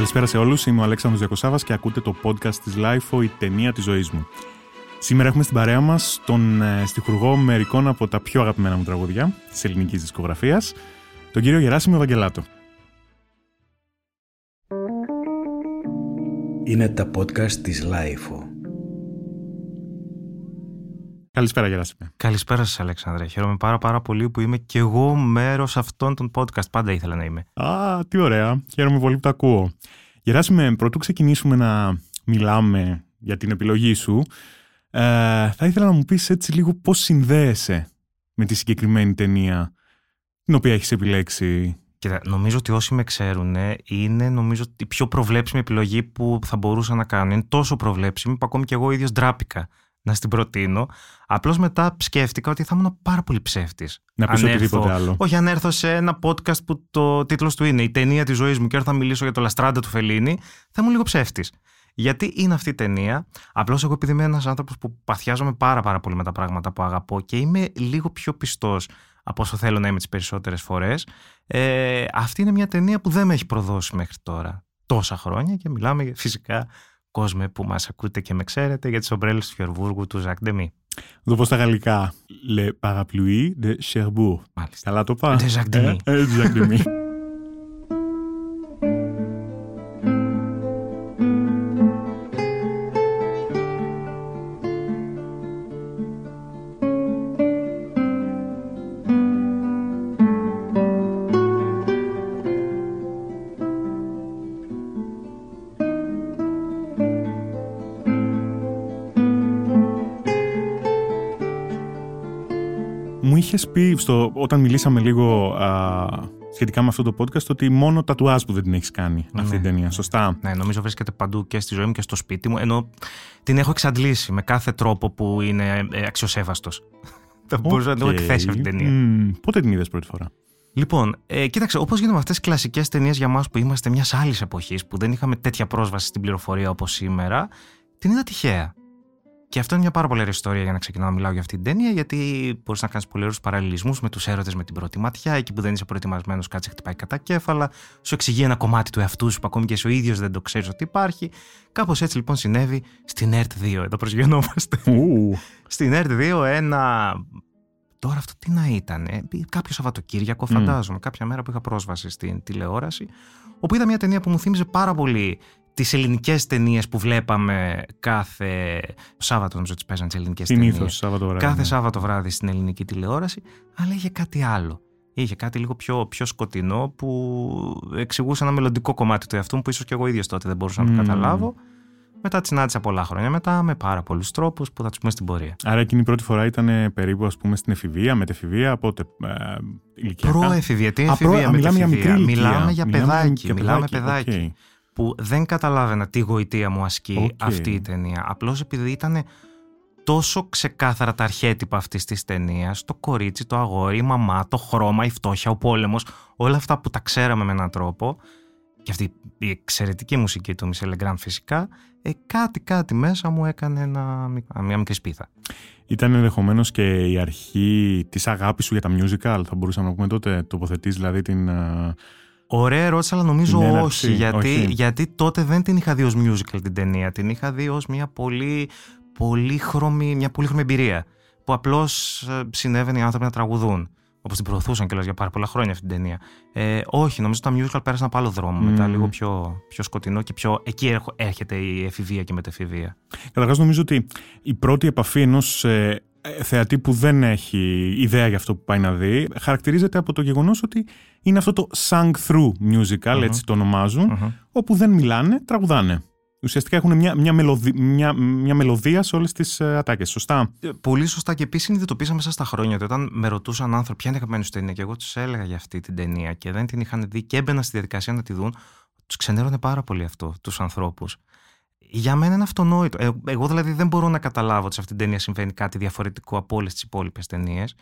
Καλησπέρα σε όλους, είμαι ο Αλέξανδρος Διακοσάβας και ακούτε το podcast της LIFO, η ταινία της ζωής μου. Σήμερα έχουμε στην παρέα μας τον ε, στιχουργό μερικών από τα πιο αγαπημένα μου τραγούδια της ελληνικής δισκογραφίας, τον κύριο Γεράσιμο Ευαγγελάτο. Είναι τα podcast της LIFO. Καλησπέρα Γεράσιμε. Καλησπέρα σας Αλέξανδρε. Χαίρομαι πάρα πάρα πολύ που είμαι και εγώ μέρος αυτών των podcast. Πάντα ήθελα να είμαι. Α, τι ωραία. Χαίρομαι πολύ που το ακούω. Γεράσιμε, πρωτού ξεκινήσουμε να μιλάμε για την επιλογή σου, ε, θα ήθελα να μου πεις έτσι λίγο πώς συνδέεσαι με τη συγκεκριμένη ταινία την οποία έχεις επιλέξει. Κοίτα, νομίζω ότι όσοι με ξέρουν είναι νομίζω η πιο προβλέψιμη επιλογή που θα μπορούσα να κάνω. Είναι τόσο προβλέψιμη που ακόμη και εγώ ίδιος ντράπηκα να στην προτείνω. Απλώς μετά σκέφτηκα ότι θα ήμουν πάρα πολύ ψεύτης. Να πεις οτιδήποτε άλλο. Όχι, αν έρθω σε ένα podcast που το τίτλος του είναι Η ταινία της ζωής μου και έρθω να μιλήσω για το Λαστράντα του Φελίνη, θα ήμουν λίγο ψεύτης. Γιατί είναι αυτή η ταινία. Απλώς εγώ, επειδή είμαι ένας άνθρωπος που παθιάζομαι πάρα, πάρα πολύ με τα πράγματα που αγαπώ και είμαι λίγο πιο πιστός από όσο θέλω να είμαι τις περισσότερες φορές, ε, αυτή είναι μια ταινία που δεν με έχει προδώσει μέχρι τώρα τόσα χρόνια και μιλάμε φυσικά κόσμο που μας ακούτε και με ξέρετε για τις ομπρέλες του Φιωρβούργου του Ζακ Ντεμί. Το πως στα γαλλικά. Le parapluie de Cherbourg. Μάλιστα. Καλά το πάω. De Jacques Demy. είχες πει στο, όταν μιλήσαμε λίγο α, σχετικά με αυτό το podcast ότι μόνο τατουάζ που δεν την έχεις κάνει αυτή την ταινία. Σωστά; Ναι, νομίζω βρίσκεται παντού και στη ζωή μου και στο σπίτι μου, ενώ την έχω εξαντλήσει με κάθε τρόπο που είναι ε, αξιοσέβαστος. Θα μπορούσα να την έχω εκθέσει αυτή την ταινία. Μμμ, πότε την είδες πρώτη φορά; Λοιπόν, ε, κοίταξε, όπως γίνονται αυτές τις κλασικές ταινίες για μας που είμαστε μιας άλλης εποχής, που δεν είχαμε τέτοια πρόσβαση στην πληροφορία όπως σήμερα, την είδα τυχαία. Και αυτό είναι μια πάρα πολύ ωραία ιστορία για να ξεκινάω να μιλάω για αυτή την ταινία, γιατί μπορείς να κάνεις πολύ ωραίου παραλληλισμούς με τους έρωτες με την πρώτη ματιά. Εκεί που δεν είσαι προετοιμασμένος, κάτσε χτυπάει κατά κέφαλα, σου εξηγεί ένα κομμάτι του εαυτού σου που ακόμη και εσύ ο ίδιος δεν το ξέρεις ότι υπάρχει. Κάπως έτσι λοιπόν συνέβη στην ΕΡΤ 2. Εδώ προσγειωνόμαστε. Ου, στην ΕΡΤ 2 ένα. Τώρα αυτό τι να ήταν, ε; κάποιο Σαββατοκύριακο, φαντάζομαι, κάποια μέρα που είχα πρόσβαση στην τηλεόραση, όπου είδα μια ταινία που μου θύμιζε πάρα πολύ τις ελληνικές ταινίες που βλέπαμε κάθε Σάββατο, νομίζω ότι παίζανε τις ελληνικές ταινίες. Συνήθω Σάββατο βράδυ. Κάθε ναι. Σάββατο βράδυ στην ελληνική τηλεόραση, αλλά είχε κάτι άλλο. Είχε κάτι λίγο πιο, πιο σκοτεινό που εξηγούσε ένα μελλοντικό κομμάτι του εαυτού μου που ίσως και εγώ ίδιος τότε δεν μπορούσα να το Μμμ. καταλάβω. Μετά τη συνάντησα πολλά χρόνια μετά με πάρα πολλούς τρόπους που θα τους πούμε στην πορεία. Άρα εκείνη η πρώτη φορά ήταν περίπου ας πούμε στην εφηβεία, μετεφηβεία, πότε ε, ηλικιακά. Προεφηβεία, τι Α, προ- εφηβεία, α, μιλάμε για μετεφηβεία. μικρή ηλικία. Μιλάμε για παιδάκι. για μιλάμε παιδάκι, παιδάκι. Οκ. Που δεν καταλάβαινα τι γοητεία μου ασκεί Οκ. αυτή η ταινία. Απλώς επειδή ήταν τόσο ξεκάθαρα τα αρχέτυπα αυτής της ταινίας, το κορίτσι, το αγόρι, η μαμά, το χρώμα, η φτώχεια, ο πόλεμος, όλα αυτά που τα ξέραμε με έναν τρόπο, και αυτή η εξαιρετική μουσική του Μισέλ Legrand φυσικά, ε, κάτι κάτι μέσα μου έκανε ένα, μικ- μια μικρή σπίθα. Ήταν ενδεχομένως και η αρχή της αγάπης σου για τα μιούζικαλ, θα μπορούσαμε να πούμε τότε. Τοποθετείς δηλαδή την. Ε, Ωραία ερώτηση, αλλά νομίζω Την έναρξη, όχι, γιατί, όχι. γιατί τότε δεν την είχα δει ως musical την ταινία. Την είχα δει ως μια πολύ, πολύχρωμη, μια πολύχρωμη εμπειρία. Που απλώς ε, συνέβαινε οι άνθρωποι να τραγουδούν. Όπως την προωθούσαν κιόλας για πάρα πολλά χρόνια αυτή την ταινία. Ε, όχι, νομίζω ότι τα musical πέρασαν από άλλο δρόμο. Μετά Μμμ. λίγο πιο, πιο σκοτεινό και πιο. Εκεί έρχο- έρχεται η εφηβεία και η μετεφηβεία. Καταρχάς, νομίζω ότι η πρώτη επαφή ενός θεατή που δεν έχει ιδέα για αυτό που πάει να δει χαρακτηρίζεται από το γεγονός ότι είναι αυτό το sung through musical, Μμμ. έτσι το ονομάζουν, Μμμ. όπου δεν μιλάνε, τραγουδάνε. Ουσιαστικά έχουν μια, μια, μελωδι- μια, μια μελωδία σε όλες τις ατάκες. Σωστά; Ε, Πολύ σωστά και επίσης συνειδητοποίησα μέσα στα χρόνια ότι όταν με ρωτούσαν άνθρωποι ποια είναι η αγαπημένη σου ταινία και εγώ τους έλεγα για αυτή την ταινία και δεν την είχαν δει και έμπαινα στη διαδικασία να τη δουν, τους ξενέρωνε πάρα πολύ αυτό τους ανθρώπους. Για μένα είναι αυτονόητο. Ε, εγώ δηλαδή δεν μπορώ να καταλάβω ότι σε αυτή την ταινία συμβαίνει κάτι διαφορετικό από όλες τις υπόλοιπες ταινίες.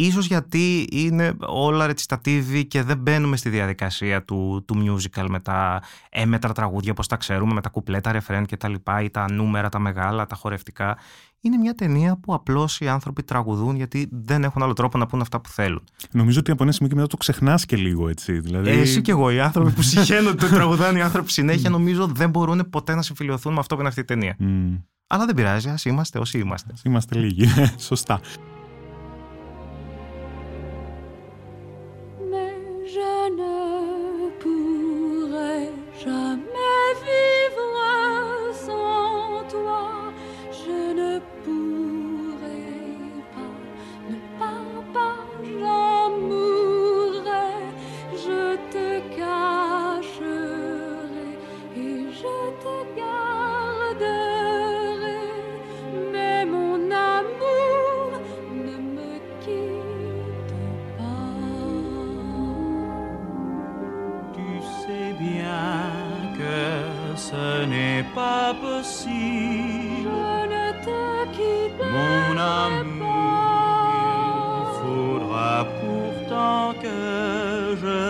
Ίσως γιατί είναι όλα ρετσιτατίβη και δεν μπαίνουμε στη διαδικασία του, του musical με τα έμετρα τραγούδια όπως τα ξέρουμε, με τα κουπλέτα, ρεφρέν και τα λοιπά ή τα νούμερα, τα μεγάλα, τα χορευτικά. Είναι μια ταινία που απλώς οι άνθρωποι τραγουδούν γιατί δεν έχουν άλλο τρόπο να πούν αυτά που θέλουν. Νομίζω ότι από ένα σημείο και μετά το ξεχνάς και λίγο έτσι. Δηλαδή... Εσύ και εγώ, οι άνθρωποι που συγχαίνονται ότι τραγουδάνε οι άνθρωποι συνέχεια, νομίζω δεν μπορούν ποτέ να συμφιλειωθούν με αυτό που είναι αυτή η ταινία. Mm. Αλλά δεν πειράζει, ας είμαστε όσοι είμαστε. Ας είμαστε λίγοι. Σωστά. Mais je ne pourrai jamais vivre sans toi. Ne pourrai pas, ne pars pas. Je te cacherai et je te garderai. Mais mon amour ne me quitte pas. Tu sais bien que ce n'est pas possible. Mon amour, il faudra pourtant que je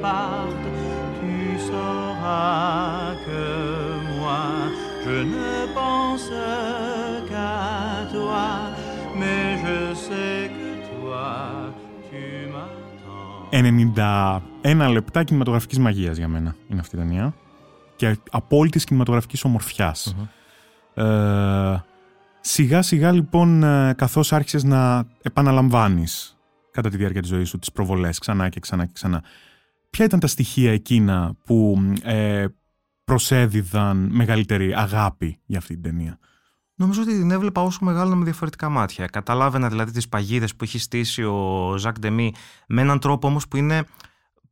parte. Tu sauras que moi, je ne pense qu'à toi. Mais je sais que toi, tu m'attends. 91 λεπτά κινηματογραφικής μαγείας για μένα είναι αυτή η ταινία. Και απόλυτης κινηματογραφικής ομορφιάς. Ε, σιγά σιγά λοιπόν ε, καθώς άρχισες να επαναλαμβάνεις κατά τη διάρκεια της ζωής σου τις προβολές ξανά και ξανά και ξανά. Ποια ήταν τα στοιχεία εκείνα που ε, προσέδιδαν μεγαλύτερη αγάπη για αυτή την ταινία; Νομίζω ότι την έβλεπα όσο μεγάλο με διαφορετικά μάτια. Καταλάβαινα δηλαδή τις παγίδες που έχει στήσει ο Ζακ Ντεμί με έναν τρόπο όμως που είναι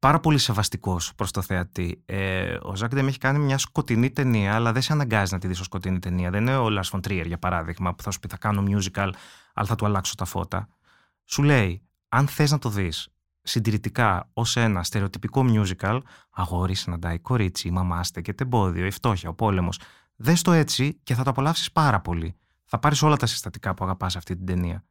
πάρα πολύ σεβαστικός προς το θεατή. Ε, ο Ζακ Ντεμί έχει κάνει μια σκοτεινή ταινία, αλλά δεν σε αναγκάζει να τη δεις ως σκοτεινή ταινία. Δεν είναι ο Λars von Trier, για παράδειγμα, που θα σου πει θα κάνω musical, αλλά θα του αλλάξω τα φώτα. Σου λέει, αν θες να το δεις συντηρητικά ως ένα στερεοτυπικό musical, αγόρι συναντάει κορίτσι, η μαμά στέκεται εμπόδιο, η φτώχεια, ο πόλεμος. Δες το έτσι και θα το απολαύσεις πάρα πολύ. Θα πάρεις όλα τα συστατικά που αγαπάς αυτή την ταινία.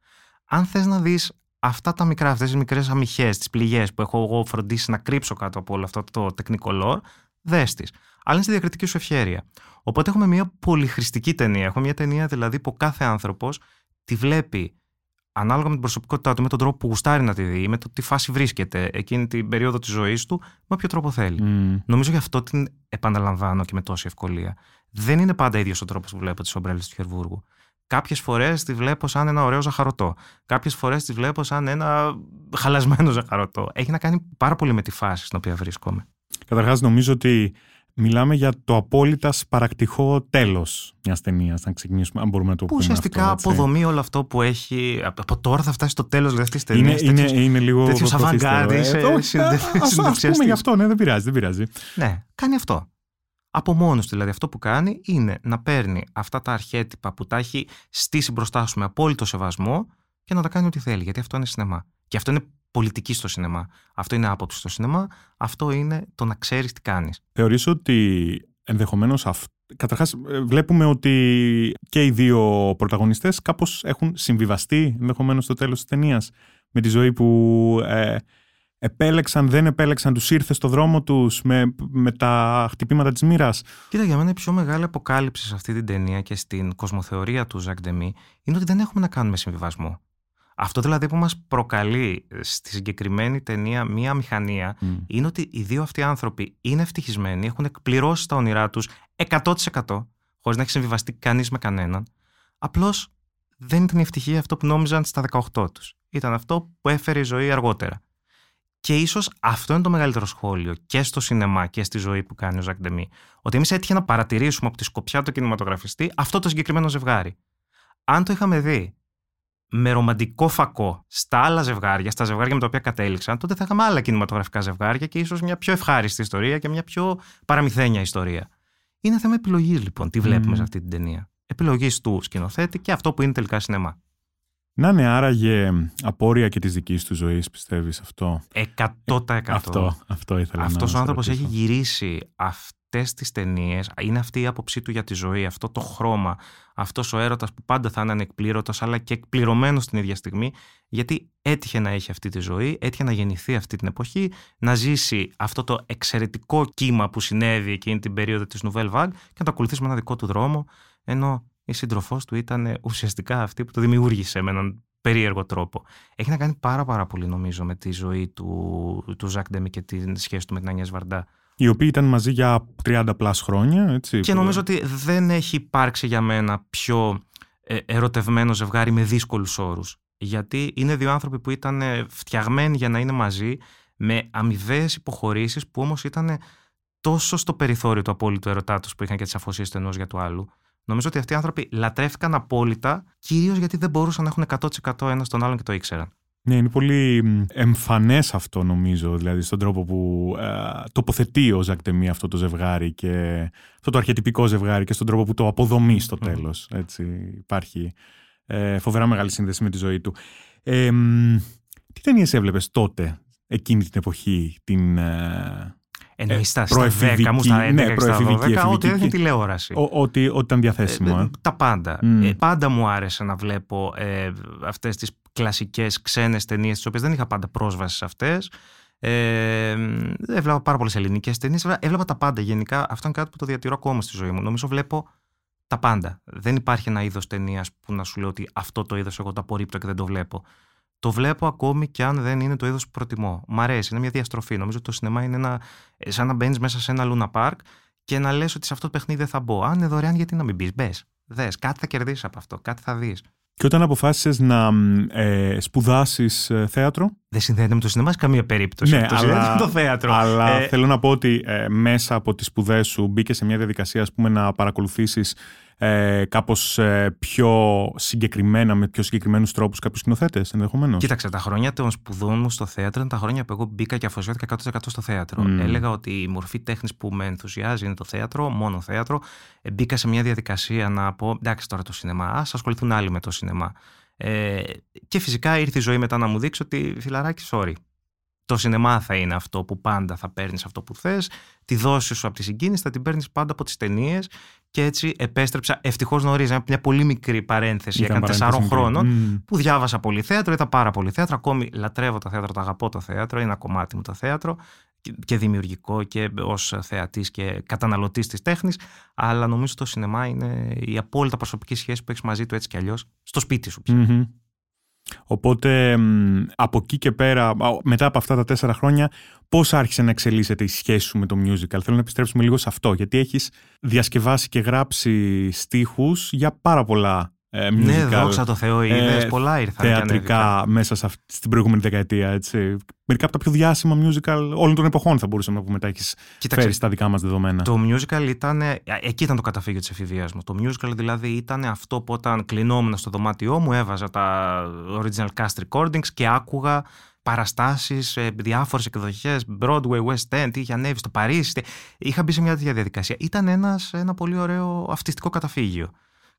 Αν θες να δεις αυτά τα μικρά, αυτές τις μικρές αμυχέ, τις πληγές που έχω εγώ φροντίσει να κρύψω κάτω από όλο αυτό το τεχνικό lore, δες τις. Αλλά είναι στη διακριτική σου ευχέρεια. Οπότε έχουμε μια πολυχρηστική ταινία. Έχουμε μια ταινία δηλαδή που ο κάθε άνθρωπος τη βλέπει ανάλογα με την προσωπικότητά του, με τον τρόπο που γουστάρει να τη δει, με το τι φάση βρίσκεται εκείνη την περίοδο της ζωής του, με όποιο τρόπο θέλει. Μμ. Νομίζω γι' αυτό την επαναλαμβάνω και με τόση ευκολία. Δεν είναι πάντα ίδιος ο τρόπος που βλέπω τις ομπρέλες του Χερβούργου. Κάποιες φορές τη βλέπω σαν ένα ωραίο ζαχαρωτό. Κάποιες φορές τη βλέπω σαν ένα χαλασμένο ζαχαρωτό. Έχει να κάνει πάρα πολύ με τη φάση στην οποία βρίσκομαι. Καταρχάς νομίζω ότι μιλάμε για το απόλυτα σπαρακτικό τέλος μιας ταινίας, αν ξεκινήσουμε, αν μπορούμε να το Που πούμε ουσιαστικά αυτό, έτσι. αποδομεί όλο αυτό που έχει. Από τώρα θα φτάσει στο τέλος δηλαδή, αυτής της Είναι, ταινίας. είναι, είναι λίγο τέτοιος προθύστερο, avant-garde, ε. είσαι Όχι, συντε- α, ας- Ας πούμε συνταξιαστής. γι' αυτό, ναι, δεν πειράζει, δεν πειράζει. Ναι, κάνει αυτό. Από μόνος του δηλαδή αυτό που κάνει είναι να παίρνει αυτά τα αρχέτυπα που τα έχει στήσει μπροστά σου με απόλυτο σεβασμό και να τα κάνει ό,τι θέλει. Γιατί αυτό είναι σινεμά. Και αυτό είναι πολιτική στο σινεμά. Αυτό είναι άποψη στο σινεμά. Αυτό είναι το να ξέρεις τι κάνεις. Θεωρείς ότι ενδεχομένως αυ... Καταρχάς ε, βλέπουμε ότι και οι δύο πρωταγωνιστές κάπως έχουν συμβιβαστεί ενδεχομένως στο τέλος της ταινίας με τη ζωή που ε, επέλεξαν, δεν επέλεξαν, τους ήρθε στο δρόμο τους με, με τα χτυπήματα της μοίρας. Κοίτα, για μένα η πιο μεγάλη αποκάλυψη σε αυτή την ταινία και στην κοσμοθεωρία του Ζακ Ντεμί είναι ότι δεν έχουμε να κάνουμε συμβιβασμό. Αυτό δηλαδή που μας προκαλεί ε, στη συγκεκριμένη ταινία μία μηχανία είναι ότι οι δύο αυτοί άνθρωποι είναι ευτυχισμένοι, έχουν εκπληρώσει τα όνειρά τους 100% χωρίς να έχει συμβιβαστεί κανείς με κανέναν. Απλώς δεν ήταν η ευτυχία αυτό που νόμιζαν στα 18 τους. Ήταν αυτό που έφερε η ζωή αργότερα. Και ίσως αυτό είναι το μεγαλύτερο σχόλιο και στο σινεμά και στη ζωή που κάνει ο Ζακ Ντεμί. Ότι εμείς έτυχε να παρατηρήσουμε από τη σκοπιά του κινηματογραφιστή αυτό το συγκεκριμένο ζευγάρι. Αν το είχαμε δει με ρομαντικό φακό στα άλλα ζευγάρια, στα ζευγάρια με τα οποία κατέληξαν, τότε θα είχαμε άλλα κινηματογραφικά ζευγάρια και ίσως μια πιο ευχάριστη ιστορία και μια πιο παραμυθένια ιστορία. Είναι θέμα επιλογής λοιπόν, τι βλέπουμε Μμμ. σε αυτή την ταινία. Επιλογής του σκηνοθέτη και αυτό που είναι τελικά σινεμά. Να είναι άραγε απόρρια και της δικής του ζωής, πιστεύεις αυτό; 100%. Αυτό, αυτό ήθελα Αυτός να ο σε άνθρωπος ρωτήσω. έχει γυρίσει αυτές τις ταινίες. Είναι αυτή η άποψή του για τη ζωή, αυτό το χρώμα, αυτός ο έρωτας που πάντα θα είναι ανεκπλήρωτο, αλλά και εκπληρωμένος την ίδια στιγμή, γιατί έτυχε να έχει αυτή τη ζωή, έτυχε να γεννηθεί αυτή την εποχή, να ζήσει αυτό το εξαιρετικό κύμα που συνέβη εκείνη την περίοδο της Nouvelle Vague και να το ακολουθήσει με ένα δικό του δρόμο, ενώ η σύντροφό του ήταν ουσιαστικά αυτή που το δημιούργησε με έναν περίεργο τρόπο. Έχει να κάνει πάρα πάρα πολύ νομίζω με τη ζωή του, του Ζακ Ντέμι και τη σχέση του με την Ανιές Βαρντά. Οι οποίοι ήταν μαζί για 30 plus χρόνια, έτσι. Και νομίζω ότι δεν έχει υπάρξει για μένα πιο ε, ερωτευμένο ζευγάρι με δύσκολους όρους. Γιατί είναι δύο άνθρωποι που ήταν ε, φτιαγμένοι για να είναι μαζί με αμοιβαίες υποχωρήσεις που όμως ήταν τόσο στο περιθώριο του απόλυτου ερωτά τους που είχαν και τις αφοσίες του ενός για του άλλου. Νομίζω ότι αυτοί οι άνθρωποι λατρεύτηκαν απόλυτα, κυρίως γιατί δεν μπορούσαν να έχουν 100% ένα τον άλλον και το ήξεραν. Ναι, είναι πολύ μ, εμφανές αυτό νομίζω, δηλαδή στον τρόπο που ε, τοποθετεί ο Ζακ Ντεμί αυτό το ζευγάρι και αυτό το αρχιετυπικό ζευγάρι και στον τρόπο που το αποδομεί στο Μμμ. τέλος. Έτσι, υπάρχει ε, φοβερά μεγάλη σύνδεση με τη ζωή του. Ε, μ, τι ταινίες έβλεπες τότε, εκείνη την εποχή, την, ε, Εννοείς στα, στα προεφηβική, 10 μου, στα 11, ναι, στα προεφηβική, 12, ό,τι εφηβική έδινε και- τηλεόραση. ό- ό,τι, ό,τι ήταν διαθέσιμο. Ε, ε. τα πάντα. Μμ. Ε, πάντα μου άρεσε να βλέπω ε, αυτές τις κλασικές ξένες ταινίες τις οποίες δεν είχα πάντα πρόσβαση σε αυτές. Ε, έβλεπα πάρα πολλές ελληνικές ταινίες. Έβλεπα- Έβλεπα τα πάντα γενικά. Αυτό είναι κάτι που το διατηρώ ακόμα στη ζωή μου. Νομίζω βλέπω τα πάντα. Δεν υπάρχει ένα είδος ταινίας που να σου λέω ότι αυτό το είδος εγώ το απορρίπτω και δεν το βλέπω. Το βλέπω ακόμη και αν δεν είναι το είδος που προτιμώ. Μ' αρέσει, είναι μια διαστροφή. Νομίζω ότι το σινεμά είναι ένα, ε, σαν να μπαίνεις μέσα σε ένα Λούνα Πάρκ και να λες ότι σε αυτό το παιχνίδι δεν θα μπω. Αν είναι δωρεάν, γιατί να μην μπεις. Μπες. Δες. Κάτι θα κερδίσεις από αυτό. Κάτι θα δεις. Και όταν αποφάσισες να μ, ε, σπουδάσεις ε, θέατρο, Δεν συνδέεται με το σινεμά σε καμία περίπτωση. Ναι, το αλλά- συνδέεται με το θέατρο. Αλλά Ε, θέλω να πω ότι ε, μέσα από τις σπουδές σου μπήκε σε μια διαδικασία ας πούμε, να παρακολουθήσεις ε, κάπως ε, πιο συγκεκριμένα, με πιο συγκεκριμένους τρόπους κάποιους σκηνοθέτες ενδεχομένως. Κοίταξε, τα χρόνια των σπουδών μου στο θέατρο είναι τα χρόνια που εγώ μπήκα και αφοσιώθηκα 100% στο θέατρο. Μμμ. Έλεγα ότι η μορφή τέχνης που με ενθουσιάζει είναι το θέατρο, μόνο θέατρο. Ε, μπήκα σε μια διαδικασία να πω: Εντάξει, τώρα το σινεμά, ας ασχοληθούν άλλοι με το σινεμά. Ε, και φυσικά ήρθε η ζωή μετά να μου δείξει ότι φιλαράκι, sorry. Το σινεμά θα είναι αυτό που πάντα θα παίρνεις αυτό που θες. Τη δόση σου από τη συγκίνηση θα την παίρνεις πάντα από τις ταινίες. Και έτσι επέστρεψα ευτυχώς νωρίς. Μια πολύ μικρή παρένθεση. Ήταν Έκανε τεσσάρων παρένθεση μικρή. χρόνων Μμ. που διάβασα πολύ θέατρο, είδα πάρα πολύ θέατρο. Ακόμη λατρεύω το θέατρο, το αγαπώ το θέατρο, είναι ένα κομμάτι μου το θέατρο και- και δημιουργικό και ως θεατής και καταναλωτής της τέχνης. Αλλά νομίζω το σινεμά είναι η απόλυτα προσωπική σχέση που έχεις μαζί του έτσι κι αλλιώς στο σπίτι σου πια. Μμμ. Οπότε μ, από εκεί και πέρα, α, μετά από αυτά τα τέσσερα χρόνια, πώς άρχισε να εξελίσσεται η σχέση σου με το musical; Θέλω να επιστρέψουμε λίγο σε αυτό, γιατί έχεις διασκευάσει και γράψει στίχους για πάρα πολλά ε, musical. Ναι, δόξα τω Θεώ, είδες. ε, πολλά ήρθαν. και ανέβηκαν. θεατρικά μέσα σε αυτή, στην προηγούμενη δεκαετία. Έτσι. Μερικά από τα πιο διάσημα musical όλων των εποχών θα μπορούσαμε να πούμε τα έχεις Κοίταξε, φέρει στα δικά μας δεδομένα. Το musical ήταν. Εκεί ήταν το καταφύγιο της εφηβείας μου. Το musical δηλαδή ήταν αυτό που όταν κλεινόμουν στο δωμάτιό μου έβαζα τα original cast recordings και άκουγα παραστάσεις, ε, διάφορες εκδοχές, Broadway, West End, τι είχε ανέβει στο Παρίσι. τε- Είχα μπει σε μια τέτοια διαδικασία. Ήταν ένας, ένα πολύ ωραίο αυτιστικό καταφύγιο.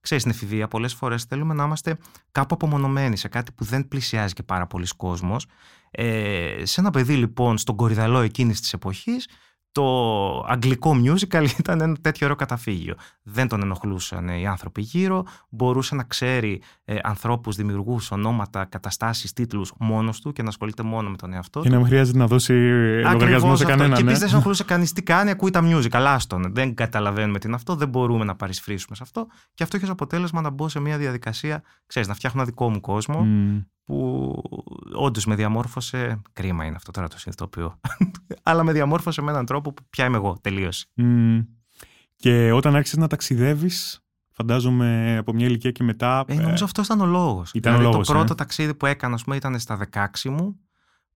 Ξέρεις, στην εφηβεία πολλές φορές θέλουμε να είμαστε κάπου απομονωμένοι σε κάτι που δεν πλησιάζει και πάρα πολλοί κόσμος. Ε, σε ένα παιδί λοιπόν στον κορυδαλό εκείνης της εποχής το αγγλικό musical ήταν ένα τέτοιο ωραίο καταφύγιο. Δεν τον ενοχλούσαν οι άνθρωποι γύρω, μπορούσε να ξέρει ε, ανθρώπους, δημιουργούς, ονόματα, καταστάσεις, τίτλους μόνος του και να ασχολείται μόνο με τον εαυτό Και του. να μην χρειάζεται να δώσει λογαριασμό Ακριβώς σε αυτό. κανέναν. Και ναι. επίσης δεν σε ενοχλούσε κανείς τι κάνει, ακούει τα musical. Άστον. Δεν καταλαβαίνουμε τι είναι αυτό, δεν μπορούμε να παρισφρήσουμε σε αυτό. Και αυτό έχει ως αποτέλεσμα να μπω σε μια διαδικασία, ξέρεις, να φτιάχνω ένα δικό μου κόσμο Μμ. Που όντως με διαμόρφωσε. Κρίμα είναι αυτό τώρα το συνειδητοποιώ. Αλλά με διαμόρφωσε με έναν τρόπο που πια είμαι εγώ. Τελείωσε. Μμ. Και όταν άρχισες να ταξιδεύεις, φαντάζομαι από μια ηλικία και μετά... Ε, νομίζω αυτός ήταν ο λόγος. ήταν ο λόγος, Το πρώτο ε. ταξίδι που έκανα, ας πούμε, ήταν στα 16 μου,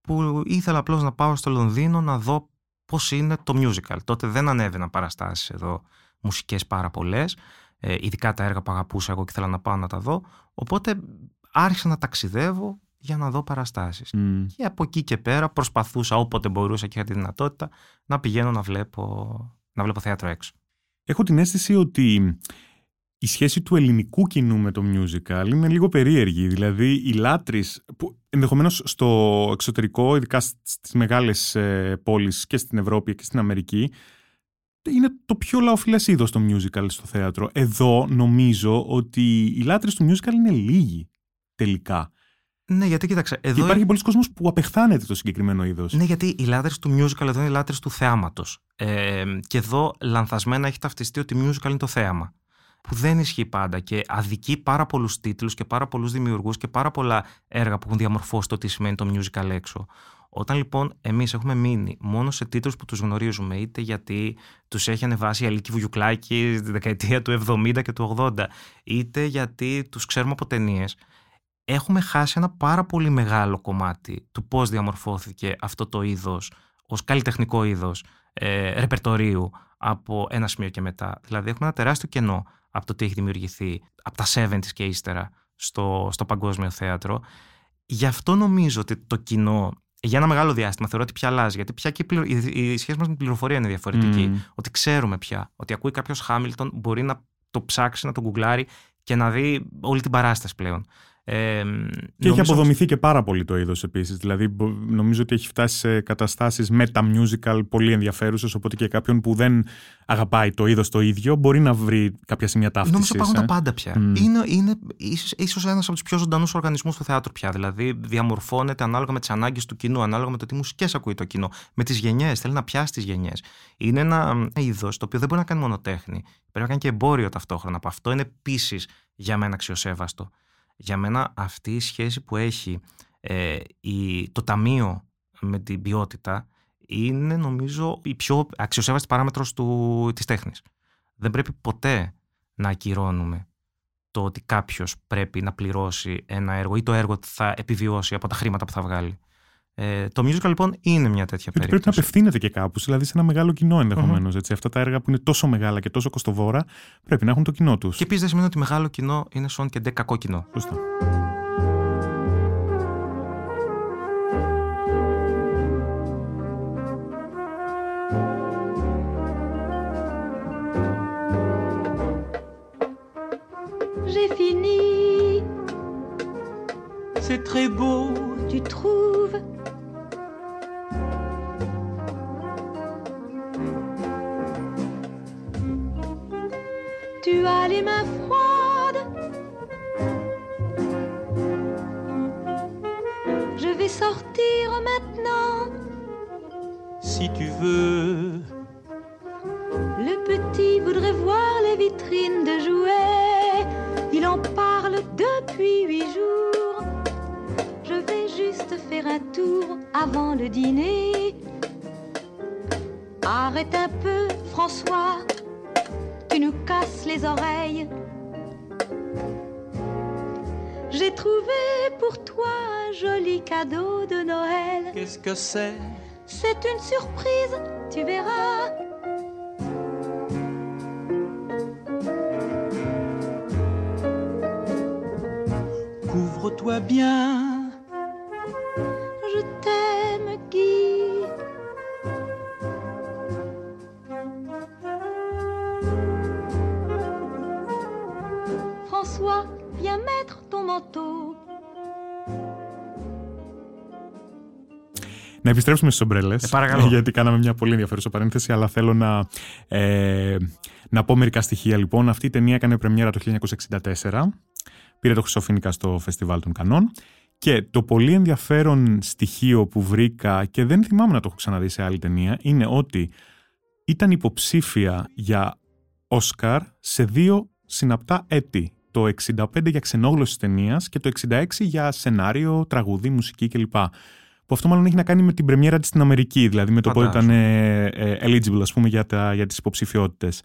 που ήθελα απλώς να πάω στο Λονδίνο να δω πώς είναι το musical. Τότε δεν ανέβαιναν παραστάσεις εδώ μουσικές πάρα πολλές. Ε, ειδικά τα έργα που αγαπούσα εγώ και ήθελα να πάω να τα δω. Οπότε άρχισα να ταξιδεύω για να δω παραστάσεις. Μμ. Και από εκεί και πέρα προσπαθούσα όποτε μπορούσα και είχα τη δυνατότητα να πηγαίνω να βλέπω, να βλέπω θέατρο έξω. Έχω την αίσθηση ότι η σχέση του ελληνικού κοινού με το musical είναι λίγο περίεργη. Δηλαδή, οι λάτρεις που ενδεχομένως στο εξωτερικό, ειδικά στις μεγάλες ε, πόλεις και στην Ευρώπη και στην Αμερική, είναι το πιο λαοφιλές είδος το musical στο θέατρο. Εδώ νομίζω ότι οι λάτρεις του musical είναι λίγοι τελικά. Ναι, γιατί κοίταξε, Και εδώ υπάρχει πολλοί κόσμος που απεχθάνεται το συγκεκριμένο είδος. Ναι, γιατί οι λάτρες του musical εδώ είναι οι λάτρες του θεάματο. Ε, και εδώ λανθασμένα έχει ταυτιστεί ότι musical είναι το θέαμα. που δεν ισχύει πάντα και αδικεί πάρα πολλούς τίτλους και πάρα πολλούς δημιουργούς και πάρα πολλά έργα που έχουν διαμορφώσει το τι σημαίνει το musical έξω. Όταν λοιπόν εμείς έχουμε μείνει μόνο σε τίτλους που τους γνωρίζουμε, είτε γιατί τους έχει ανεβάσει η Αλίκη Βουγιουκλάκη στη δεκαετία του 70 και του 80, είτε γιατί τους ξέρουμε από ταινίες, έχουμε χάσει ένα πάρα πολύ μεγάλο κομμάτι του πώς διαμορφώθηκε αυτό το είδος ως καλλιτεχνικό είδος ε, ρεπερτορίου από ένα σημείο και μετά. Δηλαδή, έχουμε ένα τεράστιο κενό από το τι έχει δημιουργηθεί από τα 70s και ύστερα στο, στο παγκόσμιο θέατρο. Γι' αυτό νομίζω ότι το κοινό για ένα μεγάλο διάστημα θεωρώ ότι πια αλλάζει. Γιατί πια και η, πληρο... η σχέση μας με την πληροφορία είναι διαφορετική. Mm. Ότι ξέρουμε πια ότι ακούει κάποιος Χάμιλτον, μπορεί να το ψάξει, να τον γκουγκλάρει και να δει όλη την παράσταση πλέον. Ε, και έχει αποδομηθεί και πάρα πολύ το είδος επίσης. Δηλαδή, νομίζω ότι έχει φτάσει σε καταστάσεις τα musical πολύ ενδιαφέρουσες. Οπότε και κάποιον που δεν αγαπάει το είδος το ίδιο μπορεί να βρει κάποια σημεία ταύτισης. Νομίζω υπάρχουν ε. τα πάντα πια. Mm. Είναι, είναι ίσως ένας από τους πιο ζωντανούς οργανισμούς του θεάτρου πια. Δηλαδή, διαμορφώνεται ανάλογα με τις ανάγκες του κοινού, ανάλογα με το τι μουσικές ακούει το κοινό, με τις γενιές. Θέλει να πιάσει τις γενιές. Είναι ένα είδος το οποίο δεν μπορεί να κάνει μόνο τέχνη. Πρέπει να κάνει και εμπόριο ταυτόχρονα. Από αυτό είναι επίσης για μένα αξιοσέβαστο για μένα αυτή η σχέση που έχει ε, η, το ταμείο με την ποιότητα είναι νομίζω η πιο αξιοσέβαστη παράμετρος του, της τέχνης. Δεν πρέπει ποτέ να ακυρώνουμε το ότι κάποιος πρέπει να πληρώσει ένα έργο ή το έργο θα επιβιώσει από τα χρήματα που θα βγάλει. Ε, το musical λοιπόν είναι μια τέτοια Γιατί περίπτωση. πρέπει να απευθύνεται και κάπου, δηλαδή σε ένα μεγάλο κοινό ενδεχομένως. Mm-hmm. Αυτά τα έργα που είναι τόσο μεγάλα και τόσο κοστοβόρα πρέπει να έχουν το κοινό τους. Και επίσης δεν σημαίνει ότι μεγάλο κοινό είναι σον και ντε κακό κοινό. Σωστά. J'ai fini, C'est très beau, tu trouves said Να επιστρέψουμε στις ομπρέλες. Ε, παρακαλώ. Γιατί κάναμε μια πολύ ενδιαφέρουσα παρένθεση, αλλά θέλω να, ε, να πω μερικά στοιχεία λοιπόν. Αυτή η ταινία έκανε πρεμιέρα το 1964. Πήρε το Χρυσοφίνικα στο Φεστιβάλ των Κανών. Και το πολύ ενδιαφέρον στοιχείο που βρήκα και δεν θυμάμαι να το έχω ξαναδεί σε άλλη ταινία είναι ότι ήταν υποψήφια για Όσκαρ σε δύο συναπτά έτη. Το 65 για ξενόγλωση ταινίας και το 66 για σενάριο, τραγούδι, μουσική κλπ. Που αυτό μάλλον έχει να κάνει με την πρεμιέρα της στην Αμερική, δηλαδή με το πότε ήταν Φαντάζομαι. ε, ε, eligible ας πούμε για, τα, για τις υποψηφιότητες.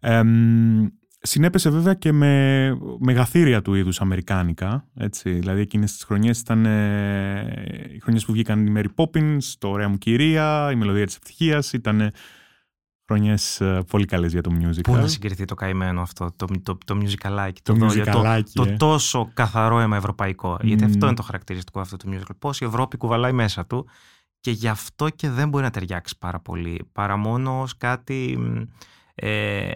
Εμ, συνέπεσε βέβαια και με μεγαθύρια του είδους αμερικάνικα, έτσι, δηλαδή εκείνες τις χρονιές ήταν ε, οι χρονιές που βγήκαν η Mary Poppins, το Ωραία μου κυρία, η Μελωδία της Ευτυχίας, ήταν χρονιές ε, πολύ καλές για το musical. Πού να συγκριθεί το καημένο αυτό, το, το, το musicalάκι, Το το, musicalάκι, το, ε. το τόσο καθαρό αίμα ευρωπαϊκό. Γιατί Μμμ. αυτό είναι το χαρακτηριστικό αυτού του musical. Πώς η Ευρώπη κουβαλάει μέσα του και γι' αυτό και δεν μπορεί να ταιριάξει πάρα πολύ. Παρά μόνο ως κάτι μ, ε,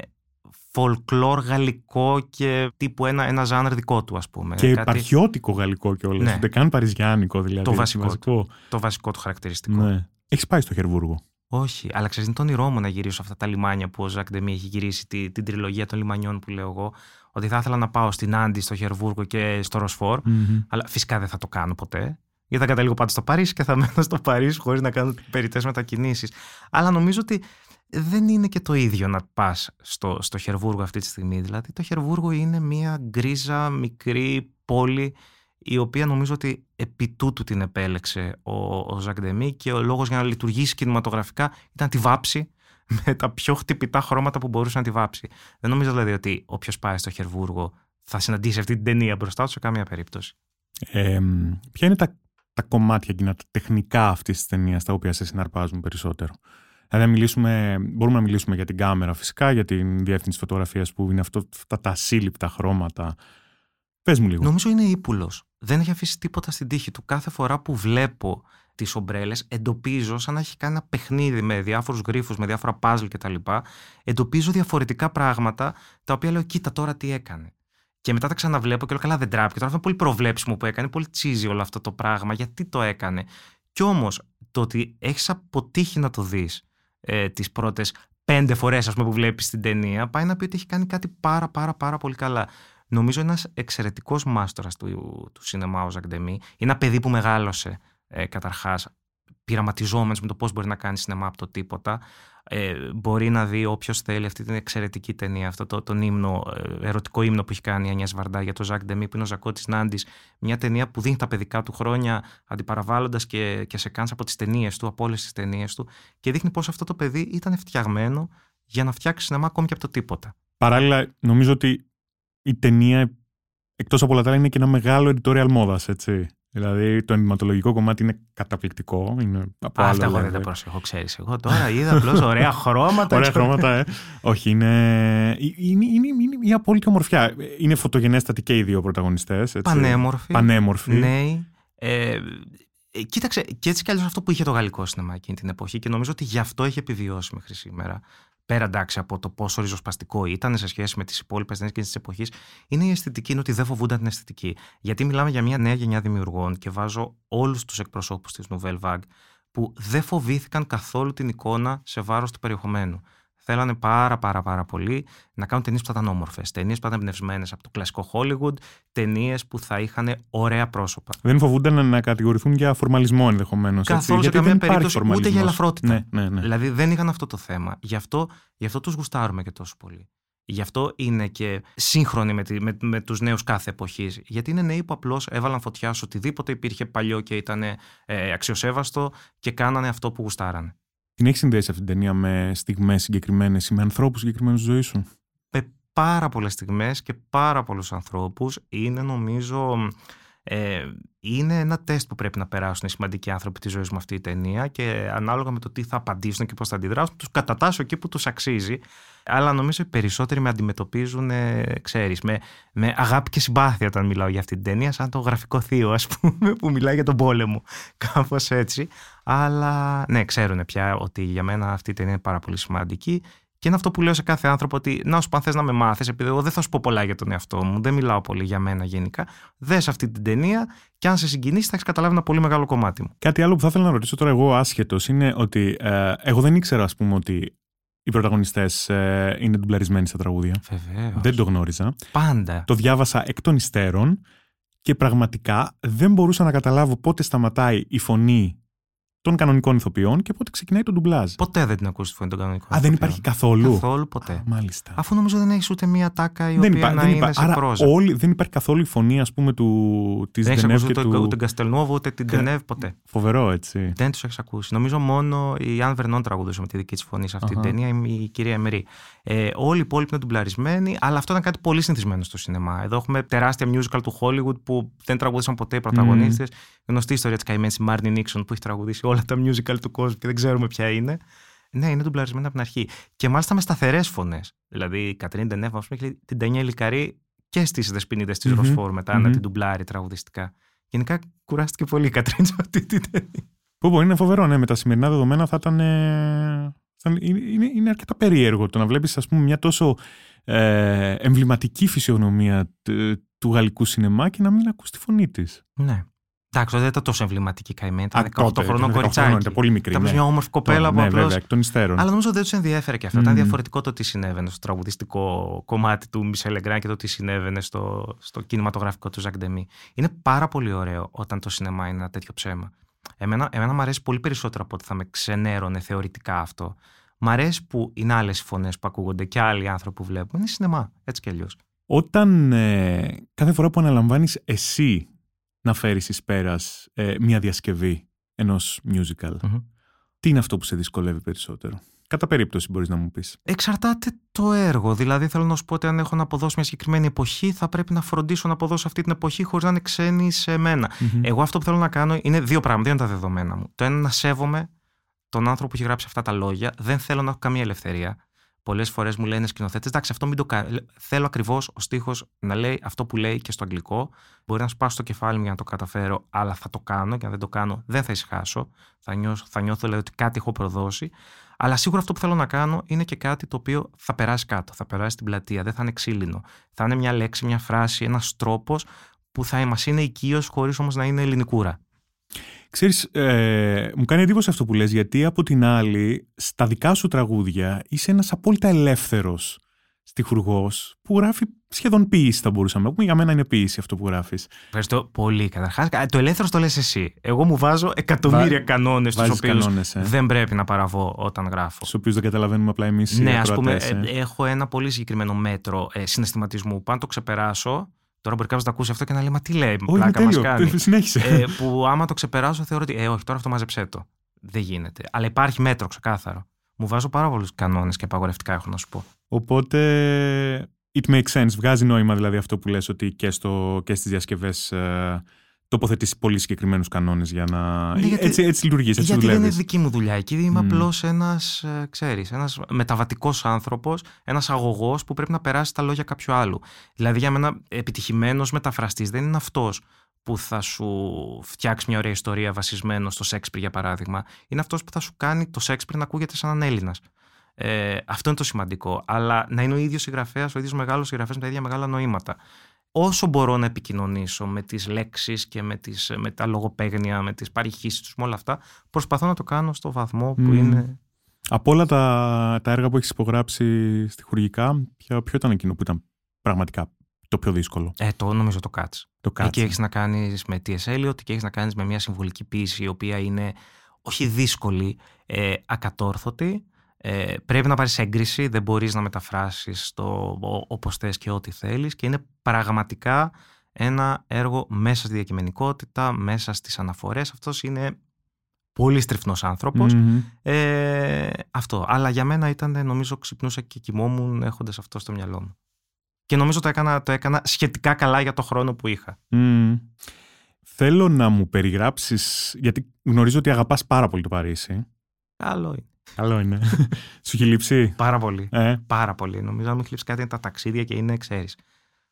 folklore γαλλικό και τύπου ένα, ένα ζάνρ δικό του ας πούμε. Και Κάτι- επαρχιώτικο γαλλικό κιόλας, Ναι. ούτε καν παριζιάνικο δηλαδή. Το βασικό βασικό. Το βασικό του χαρακτηριστικό. Ναι. Έχεις πάει στο Χερβούργο; Όχι, αλλά ξέρεις, είναι το όνειρό μου να γυρίσω σε αυτά τα λιμάνια που ο Ζακ Ντεμί έχει γυρίσει τη, την τριλογία των λιμανιών που λέω εγώ. Ότι θα ήθελα να πάω στην Άντι, στο Χερβούργο και στο ροσφορ Μμμ. Αλλά φυσικά δεν θα το κάνω ποτέ. Γιατί θα καταλήγω πάντα στο Παρίσι και θα μένω στο Παρίσι χωρίς να κάνω περιττές μετακινήσεις. Αλλά νομίζω ότι δεν είναι και το ίδιο να πας στο, στο Χερβούργο αυτή τη στιγμή. Δηλαδή το Χερβούργο είναι μια γκρίζα μικρή πόλη η οποία νομίζω ότι επί τούτου την επέλεξε ο, ο Ζακ Ντεμή και ο λόγος για να λειτουργήσει κινηματογραφικά ήταν τη βάψει με τα πιο χτυπητά χρώματα που μπορούσε να τη βάψει. Δεν νομίζω δηλαδή ότι όποιος πάει στο Χερβούργο θα συναντήσει αυτή την ταινία μπροστά του σε καμία περίπτωση. Ε, ποια είναι τα, τα κομμάτια εκείνα, τα τεχνικά αυτής της ταινίας τα οποία σε συναρπάζουν περισσότερο; Δηλαδή, μιλήσουμε, μπορούμε να μιλήσουμε για την κάμερα φυσικά, για την διεύθυνση φωτογραφίας που είναι αυτό, αυτά τα ασύλληπτα χρώματα. Πες μου λίγο. Νομίζω είναι ύπουλος. Δεν έχει αφήσει τίποτα στην τύχη του. Κάθε φορά που βλέπω τις ομπρέλες, εντοπίζω, σαν να έχει κάνει ένα παιχνίδι με διάφορους γρήφου, με διάφορα παζλ κτλ. Εντοπίζω διαφορετικά πράγματα τα οποία λέω: Κοίτα τώρα τι έκανε. Και μετά τα ξαναβλέπω και λέω: Καλά, δεν τράπηκε. Τώρα αυτό είναι πολύ προβλέψιμο που έκανε, πολύ τσίζι όλο αυτό το πράγμα. Γιατί το έκανε. Κι όμως το ότι έχεις αποτύχει να το δεις ε, τις πρώτες πέντε φορές που βλέπεις την ταινία, πάει να πει ότι έχει κάνει κάτι πάρα πάρα πάρα πολύ καλά. Νομίζω ένας εξαιρετικός μάστορας του, του σινεμά ο Ζακντεμή. Είναι ένα παιδί που μεγάλωσε ε, καταρχάς πειραματιζόμενος με το πώς μπορεί να κάνει σινεμά από το τίποτα. Ε, μπορεί να δει όποιος θέλει αυτή την εξαιρετική ταινία, αυτό το, τον ύμνο, ε, ερωτικό ύμνο που έχει κάνει η Ανιά Βαρντά για τον Ζακ Ντεμή, που είναι ο Ζακώτη Νάντης. Μια ταινία που δίνει τα παιδικά του χρόνια, αντιπαραβάλλοντας και, και σε κάνεις από τις ταινίες του, από όλες τις ταινίες του, και δείχνει πώς αυτό το παιδί ήταν φτιαγμένο για να φτιάξει σινεμά ακόμη και από το τίποτα. Παράλληλα, νομίζω ότι η ταινία, εκτός από όλα τα άλλα, είναι και ένα μεγάλο editorial μόδας, έτσι. Δηλαδή το ενδυματολογικό κομμάτι είναι καταπληκτικό. Είναι από Αυτά εγώ δεν τα προσέχω, ξέρεις. Εγώ τώρα είδα απλώς ωραία χρώματα. ωραία χρώματα, ε. Όχι, είναι, είναι, είναι, είναι μια απόλυτη ομορφιά. Είναι φωτογενέστατοι και οι δύο πρωταγωνιστές. Πανέμορφοι. Πανέμορφοι. Νέοι. Ε, ε, κοίταξε, και έτσι κι αλλιώς αυτό που είχε το γαλλικό σινεμά εκείνη την εποχή και νομίζω ότι γι' αυτό έχει επιβιώσει μέχρι σήμερα πέρα εντάξει από το πόσο ριζοσπαστικό ήταν σε σχέση με τις υπόλοιπες ταινίε και της εποχής, είναι η αισθητική, είναι ότι δεν φοβούνταν την αισθητική. Γιατί μιλάμε για μια νέα γενιά δημιουργών και βάζω όλους τους εκπροσώπους της Nouvelle Vague που δεν φοβήθηκαν καθόλου την εικόνα σε βάρος του περιεχομένου θέλανε πάρα πάρα πάρα πολύ να κάνουν ταινίες που θα ήταν όμορφες. Ταινίες που θα ήταν εμπνευσμένες από το κλασικό Hollywood, ταινίες που θα είχαν ωραία πρόσωπα. Δεν φοβούνταν να κατηγορηθούν για φορμαλισμό ενδεχομένως. Καθόλου σε καμία περίπτωση ούτε για ελαφρότητα. Ναι, ναι, ναι. Δηλαδή δεν είχαν αυτό το θέμα. Γι' αυτό, γι αυτό τους γουστάρουμε και τόσο πολύ. Γι' αυτό είναι και σύγχρονοι με, με, με τους νέους κάθε εποχής. Γιατί είναι νέοι που απλώς έβαλαν φωτιά σε οτιδήποτε υπήρχε παλιό και ήταν ε, αξιοσέβαστο και κάνανε αυτό που γουστάρανε. Την έχεις συνδέσει αυτή την ταινία με στιγμές συγκεκριμένες ή με ανθρώπους συγκεκριμένους στη ζωή σου; Με πάρα πολλές στιγμές και πάρα πολλούς ανθρώπους. Είναι νομίζω. Ε, είναι ένα τεστ που πρέπει να περάσουν οι σημαντικοί άνθρωποι της ζωής μου αυτή η ταινία και ανάλογα με το τι θα απαντήσουν και πώς θα αντιδράσουν, τους κατατάσσω εκεί που τους αξίζει. Αλλά νομίζω οι περισσότεροι με αντιμετωπίζουν, ε, ξέρεις, με, με αγάπη και συμπάθεια όταν μιλάω για αυτή την ταινία, σαν το γραφικό θείο, ας πούμε, που μιλάει για τον πόλεμο. Κάπως έτσι. Αλλά ναι, ξέρουν πια ότι για μένα αυτή η ταινία είναι πάρα πολύ σημαντική. Και είναι αυτό που λέω σε κάθε άνθρωπο ότι να σου πω αν θες να με μάθεις, επειδή εγώ δεν θα σου πω πολλά για τον εαυτό μου, δεν μιλάω πολύ για μένα γενικά. Δες αυτή την ταινία και αν σε συγκινήσει, θα έχεις καταλάβει ένα πολύ μεγάλο κομμάτι μου. Κάτι άλλο που θα ήθελα να ρωτήσω τώρα εγώ άσχετος είναι ότι ε, εγώ δεν ήξερα, ας πούμε, ότι οι πρωταγωνιστές ε, είναι ντουμπλαρισμένοι στα τραγούδια. Βεβαίως. Δεν το γνώριζα. Πάντα. Το διάβασα εκ των υστέρων και πραγματικά δεν μπορούσα να καταλάβω πότε σταματάει η φωνή των κανονικών ηθοποιών και πότε ξεκινάει το ντουμπλάζ. Ποτέ δεν την ακούσεις τη φωνή των κανονικών. Α, δεν υπάρχει καθόλου; Καθόλου ποτέ. Α, μάλιστα. Αφού νομίζω δεν έχεις ούτε μία τάκα η δεν οποία υπά, να δεν είναι υπά, σε άρα πρόζα. Όλοι, δεν υπάρχει καθόλου η φωνή, ας πούμε, του, της δεν έχεις Ντενεύ ακούσει και ούτε, του... ούτε την Καστελνόβο ούτε την Κα- Ντενεύ ποτέ. Φοβερό, έτσι. Δεν τους έχεις ακούσει. Νομίζω μόνο η Αν Βερνόν τραγουδούσε με τη δική της φωνή σε αυτή Αχα. την ταινία, η κυρία Εμερή. Ε, όλοι οι υπόλοιποι είναι ντουμπλαρισμένοι, αλλά αυτό ήταν κάτι πολύ συνηθισμένο στο σινεμά. Εδώ έχουμε τεράστια musical του Hollywood που δεν τραγουδήσαν ποτέ οι πρωταγωνίστες. Γνωστή ιστορία της καημένη Μάρνι Νίξον που έχει τραγουδήσει όλα τα musical του κόσμου και δεν ξέρουμε ποια είναι. Ναι, είναι ντουμπλαρισμένη από την αρχή. Και μάλιστα με σταθερές φωνές. Δηλαδή η Κατρίν Ντενέβα, ας πούμε, έχει την Τανιά Λικαρή και στις Δεσποινίδες της Μμμ, Ροσφόρ μετά να μμμ. την ντουμπλάρει τραγουδιστικά. Γενικά κουράστηκε πολύ η Κατρίν σε αυτή την ταινία. Που μπορεί, είναι φοβερό, ναι. Με τα σημερινά δεδομένα θα ήταν. ε, θα- είναι, είναι, είναι αρκετά περίεργο το να βλέπεις, ας πούμε, μια τόσο ε, εμβληματική φυσιογνωμία т- του γαλλικού σινεμά και να μην ακούς τη φωνή της. Ναι. Εντάξει, δεν ήταν τόσο εμβληματική καημένη. Ήταν 18 χρονών κοριτσάκι. Ήταν πολύ μικρή. Ήταν ναι. μια όμορφη κοπέλα που ναι, απλώς... βέβαια, εκ των υστέρων. Αλλά νομίζω δεν τους ενδιέφερε και αυτό. Ήταν Μμμ. διαφορετικό το τι συνέβαινε στο τραγουδιστικό κομμάτι του Μισελ Εγκράν και το τι συνέβαινε στο, στο κινηματογραφικό του Ζακ Ντεμή. Είναι πάρα πολύ ωραίο όταν το σινεμά είναι ένα τέτοιο ψέμα. Εμένα, εμένα μου αρέσει πολύ περισσότερο από ότι θα με ξενέρωνε θεωρητικά αυτό. Μ' αρέσει που είναι άλλες φωνές που ακούγονται και άλλοι άνθρωποι που βλέπουν. Είναι σινεμά, έτσι κι αλλιώς. Όταν ε, κάθε φορά που αναλαμβάνεις εσύ να φέρεις εις πέρας ε, μια διασκευή ενός musical, τι είναι αυτό που σε δυσκολεύει περισσότερο; Κατά περίπτωση μπορείς να μου πεις. Εξαρτάται το έργο. Δηλαδή, θέλω να σου πω ότι αν έχω να αποδώσω μια συγκεκριμένη εποχή, θα πρέπει να φροντίσω να αποδώσω αυτή την εποχή χωρίς να είναι ξένη σε μένα. Εγώ αυτό που θέλω να κάνω είναι δύο πράγματα, δύο είναι τα δεδομένα μου. Το ένα να σέβομαι τον άνθρωπο που έχει γράψει αυτά τα λόγια. Δεν θέλω να έχω καμία ελευθερία. Πολλές φορές μου λένε σκηνοθέτες, εντάξει, αυτό μην το κάνω. Θέλω ακριβώς ο στίχος να λέει αυτό που λέει και στο αγγλικό. Μπορεί να σπάσω το κεφάλι μου για να το καταφέρω, αλλά θα το κάνω και αν δεν το κάνω δεν θα ησυχάσω. Θα νιώθω, θα νιώθω δηλαδή, ότι κάτι έχω προδώσει. Αλλά σίγουρα αυτό που θέλω να κάνω είναι και κάτι το οποίο θα περάσει κάτω, θα περάσει στην πλατεία, δεν θα είναι ξύλινο. Θα είναι μια λέξη, μια φράση, ένας τρόπος που θα μας είναι οικείος χωρίς όμως να είναι ελληνικούρα. Ξέρεις, ε, μου κάνει εντύπωση αυτό που λες, γιατί από την άλλη, στα δικά σου τραγούδια είσαι ένας απόλυτα ελεύθερος στιχουργός που γράφει σχεδόν ποίηση θα μπορούσαμε να πούμε. Για μένα είναι ποίηση αυτό που γράφεις. Ευχαριστώ πολύ. Καταρχάς, το ελεύθερο το λες εσύ. Εγώ μου βάζω εκατομμύρια Βα... κανόνες του οποίους κανόνες, ε. δεν πρέπει να παραβώ όταν γράφω. Στους οποίους δεν καταλαβαίνουμε απλά εμείς οι Ναι, ας πούμε, ακροατές, ε. ε, έχω ένα πολύ συγκεκριμένο μέτρο ε, συναισθηματισμού που αν το ξεπεράσω. Τώρα μπορεί κάποιος να το ακούσει αυτό και να λέει Μα τι λέει, Όχι, πλάκα είναι μας τέλειο. κάνει. Συνέχισε. ε, που άμα το ξεπεράσω θεωρώ ότι Ε, όχι, τώρα αυτό μάζεψέ το. Δεν γίνεται. Αλλά υπάρχει μέτρο ξεκάθαρο. Μου βάζω πάρα πολλούς κανόνες και απαγορευτικά, έχω να σου πω. Οπότε, it makes sense. Βγάζει νόημα δηλαδή αυτό που λες ότι και, στο, και στις διασκευές ε, τοποθετείς πολύ συγκεκριμένους κανόνες για να... Ναι, γιατί- έτσι, έτσι λειτουργείς, έτσι Γιατί δεν είναι δουλεύεις. δική μου δουλειά. Εκεί είμαι Μμ. απλώς ένας, ξέρεις, ένας μεταβατικός άνθρωπος, ένας αγωγός που πρέπει να περάσει τα λόγια κάποιου άλλου. Δηλαδή, για μένα, επιτυχημένος μεταφραστής δεν είναι αυτός που θα σου φτιάξει μια ωραία ιστορία βασισμένο στο Σέξπιρ, για παράδειγμα. Είναι αυτός που θα σου κάνει το Σέξπιρ να ακούγεται σαν έναν Έλληνας. Ε, αυτό είναι το σημαντικό. Αλλά να είναι ο ίδιος συγγραφέας, ο ίδιος μεγάλος συγγραφέας με τα ίδια μεγάλα νοήματα. Όσο μπορώ να επικοινωνήσω με τις λέξεις και με, τις, με τα λογοπαίγνια, με τις παρηχήσεις τους, με όλα αυτά, προσπαθώ να το κάνω στο βαθμό που Μμμ. είναι... Από όλα τα, τα έργα που έχεις υπογράψει στιχουργικά, ποιο, ποιο ήταν εκείνο που ήταν πραγματικά το πιο δύσκολο; Ε, το νομίζω το Cats. Το Εκεί κάτσε. έχεις να κάνεις με T.S. Eliot και έχεις να κάνεις με μια συμβολική ποίηση η οποία είναι όχι δύσκολη, ε, ακατόρθωτη. Ε, πρέπει να πάρεις έγκριση, δεν μπορείς να μεταφράσεις το ο- όπως θες και ό,τι θέλεις και είναι πραγματικά ένα έργο μέσα στη διακειμενικότητα, μέσα στις αναφορές. Αυτός είναι πολύ στριφνός άνθρωπος. Μμμ. Ε, αυτό. Αλλά για μένα ήταν, νομίζω, ξυπνούσα και κοιμόμουν έχοντας αυτό στο μυαλό μου. Και νομίζω το έκανα, το έκανα σχετικά καλά για το χρόνο που είχα. Μμμ. Θέλω να μου περιγράψεις, γιατί γνωρίζω ότι αγαπάς πάρα πολύ το Παρίσι. Καλό είναι. Καλό είναι. Σου έχει λείψει; Πάρα πολύ. Ε, Πάρα πολύ. Νομίζω να μου έχει λείψει κάτι είναι τα ταξίδια και είναι, ξέρεις.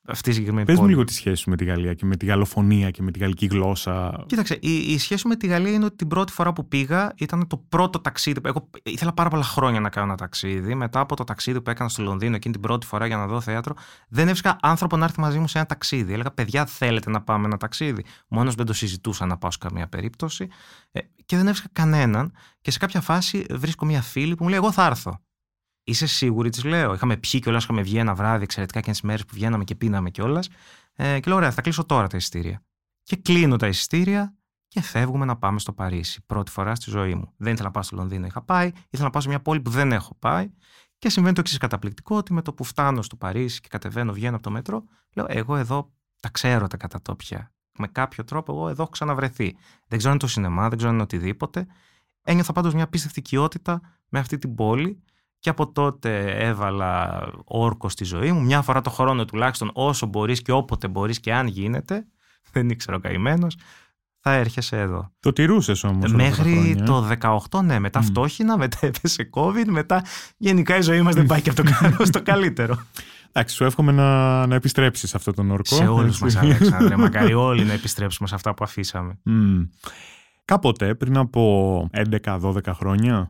Αυτή η συγκεκριμένη πες μου πόλη. λίγο τη σχέση σου με τη Γαλλία και με τη γαλλοφωνία και με τη γαλλική γλώσσα. Κοίταξε, η, η σχέση μου με τη Γαλλία είναι ότι την πρώτη φορά που πήγα ήταν το πρώτο ταξίδι. που- Εγώ ήθελα πάρα πολλά χρόνια να κάνω ένα ταξίδι. Μετά από το ταξίδι που έκανα στο Λονδίνο εκείνη την πρώτη φορά για να δω θέατρο, δεν έβρισκα άνθρωπο να έρθει μαζί μου σε ένα ταξίδι. Έλεγα, παιδιά, θέλετε να πάμε ένα ταξίδι; Μόνος δεν το συζητούσα να πάω σε καμία περίπτωση. Ε, και δεν έβρισκα κανέναν. Και σε κάποια φάση βρίσκω μια φίλη που μου λέει: Εγώ θα έρθω. Είσαι σίγουρη, της λέω. Είχαμε πιει κιόλας, είχαμε βγει ένα βράδυ εξαιρετικά και τι μέρε που βγαίναμε και πίναμε κιόλας. Ε, και λέω: Ωραία, θα κλείσω τώρα τα εισιτήρια. Και κλείνω τα εισιτήρια και φεύγουμε να πάμε στο Παρίσι. Πρώτη φορά στη ζωή μου. Δεν ήθελα να πάω στο Λονδίνο, είχα πάει. Ήθελα να πάω σε μια πόλη που δεν έχω πάει. Και συμβαίνει το εξής καταπληκτικό: ότι με το που φτάνω στο Παρίσι και κατεβαίνω, βγαίνω από το μέτρο, λέω: Εγώ εδώ τα ξέρω τα κατατόπια. Με κάποιο τρόπο, εγώ εδώ έχω ξαναβρεθεί. Δεν ξέρω αν είναι το σινεμά, δεν ξέρω αν είναι οτιδήποτε. Ένιωθα πάντως μια απίστευτη οικειότητα με αυτή την πόλη. Και από τότε έβαλα όρκο στη ζωή μου. Μια φορά το χρόνο τουλάχιστον, όσο μπορείς και όποτε μπορείς και αν γίνεται, δεν ήξερα ο καημένος, θα έρχεσαι εδώ. Το τηρούσες όμως. Μέχρι το 18, ναι, μετά Μμ. φτώχυνα, μετά έπεσε COVID, μετά γενικά η ζωή μας δεν πάει και από το καλό στο καλύτερο. Εντάξει, σου εύχομαι να, να επιστρέψεις σε αυτόν τον όρκο. σε όλους έτσι. μας, Αλέξανδρε. Μακάρι όλοι να επιστρέψουμε σε αυτά που αφήσαμε. Μμ. Κάποτε, πριν από 11-12 χρόνια,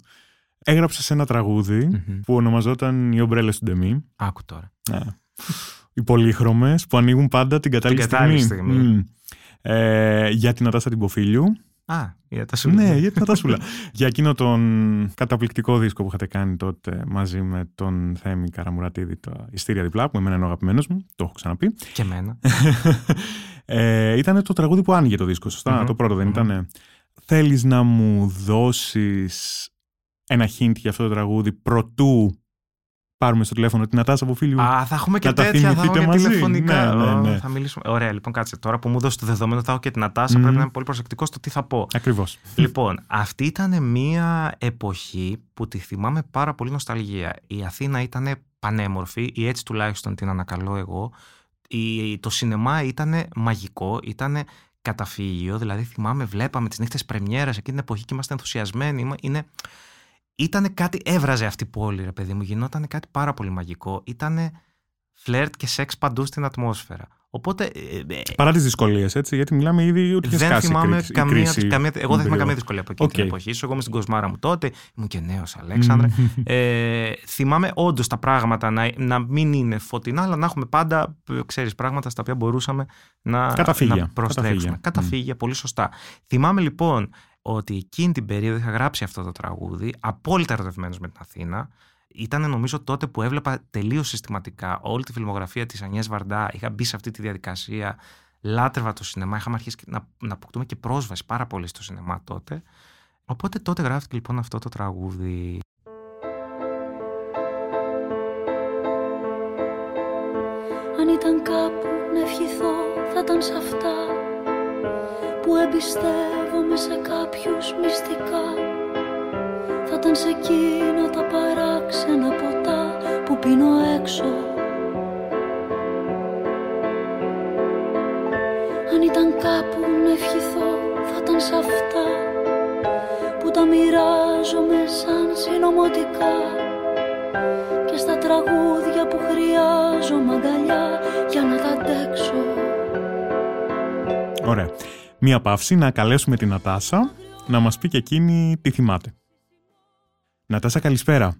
έγραψες ένα τραγούδι Μμμ. που ονομαζόταν «Οι ομπρέλες του Ντεμί». Άκου τώρα. Ναι. Οι πολύχρωμες που ανοίγουν πάντα την κατάλληλη κατάλληλη στιγμή. στιγμή. Μμ. Ε, για την Ατάσα την Ποφίλιου. Α, για τα σου Ναι, για την Ατάσουλα. για εκείνο τον καταπληκτικό δίσκο που είχατε κάνει τότε μαζί με τον Θέμη Καραμουρατίδη, το Ιστήρια Διπλά, που εμένα είναι ο αγαπημένος μου, το έχω ξαναπεί. Και εμένα. ε, ήταν το τραγούδι που άνοιγε το δίσκο, σωστά, Μμμ, το πρώτο δεν μμμ. ήτανε; Θέλεις να μου δώσεις ένα hint για αυτό το τραγούδι προτού πάρουμε στο τηλέφωνο την Νατάσα από φίλου. Α, θα έχουμε και Να τα τέτοια, θα έχουμε θυμηθείτε και μαζί. τηλεφωνικά. Ναι, ναι, Ω, ναι. Θα μιλήσουμε. Ωραία, λοιπόν, κάτσε τώρα που μου δώσει το δεδομένο, θα έχω και την Νατάσα. Μμμ. Πρέπει να είμαι πολύ προσεκτικός στο τι θα πω. Ακριβώς. λοιπόν, αυτή ήταν μια εποχή που τη θυμάμαι πάρα πολύ νοσταλγία. Η Αθήνα ήταν πανέμορφη, ή έτσι τουλάχιστον την ανακαλώ εγώ. Η, το σινεμά ήταν μαγικό, ήταν καταφύγιο, δηλαδή θυμάμαι, βλέπαμε τις νύχτες πρεμιέρας εκείνη την εποχή και είμαστε ενθουσιασμένοι. Είμα- Είναι, ήτανε κάτι, έβραζε αυτή η πόλη, ρε παιδί μου, γινόταν κάτι πάρα πολύ μαγικό. Ήτανε φλερτ και σεξ παντού στην ατμόσφαιρα. Οπότε ε, ε, Παρά τις δυσκολίες, έτσι, γιατί μιλάμε ήδη ότι είχε δεν σκάσει η θυμάμαι κρίση- η καμία, κρίση καμία. Εγώ την δεν θυμάμαι καμία περίοδο. δυσκολία από εκείνη την Οκ. εποχή. Ίσως εγώ είμαι στην κοσμάρα μου τότε. Ήμουν και νέος Αλέξανδρε. ε, θυμάμαι όντως τα πράγματα να, να μην είναι φωτεινά, αλλά να έχουμε πάντα ξέρεις, πράγματα στα οποία μπορούσαμε να, Καταφύγια. να προστρέξουμε. Καταφύγια. Καταφύγια, πολύ σωστά. Θυμάμαι λοιπόν ότι εκείνη την περίοδο είχα γράψει αυτό το τραγούδι, απόλυτα ερωτευμένος με την Αθήνα. Ήταν νομίζω τότε που έβλεπα τελείως συστηματικά όλη τη φιλμογραφία της Ανιές Βαρντά. Είχα μπει σε αυτή τη διαδικασία. Λάτρευα το σινεμά. Είχαμε αρχίσει και να, να αποκτούμε και πρόσβαση πάρα πολύ στο σινεμά τότε. Οπότε τότε γράφτηκε λοιπόν αυτό το τραγούδι. Αν ήταν κάπου να ευχηθώ θα ήταν σε αυτά Που εμπιστεύομαι σε κάποιους μυστικά Θα ήταν σε εκείνα τα παράξενα ποτά που πίνω έξω Αν ήταν κάπου να ευχηθώ θα ήταν σε αυτά Που τα μοιράζομαι σαν συνωμοτικά και στα τραγούδια που χρειάζομαι αγκαλιά για να τα αντέξω. Ωραία. Μία παύση να καλέσουμε την Νατάσα να μας πει και εκείνη τι θυμάται. Νατάσα, καλησπέρα.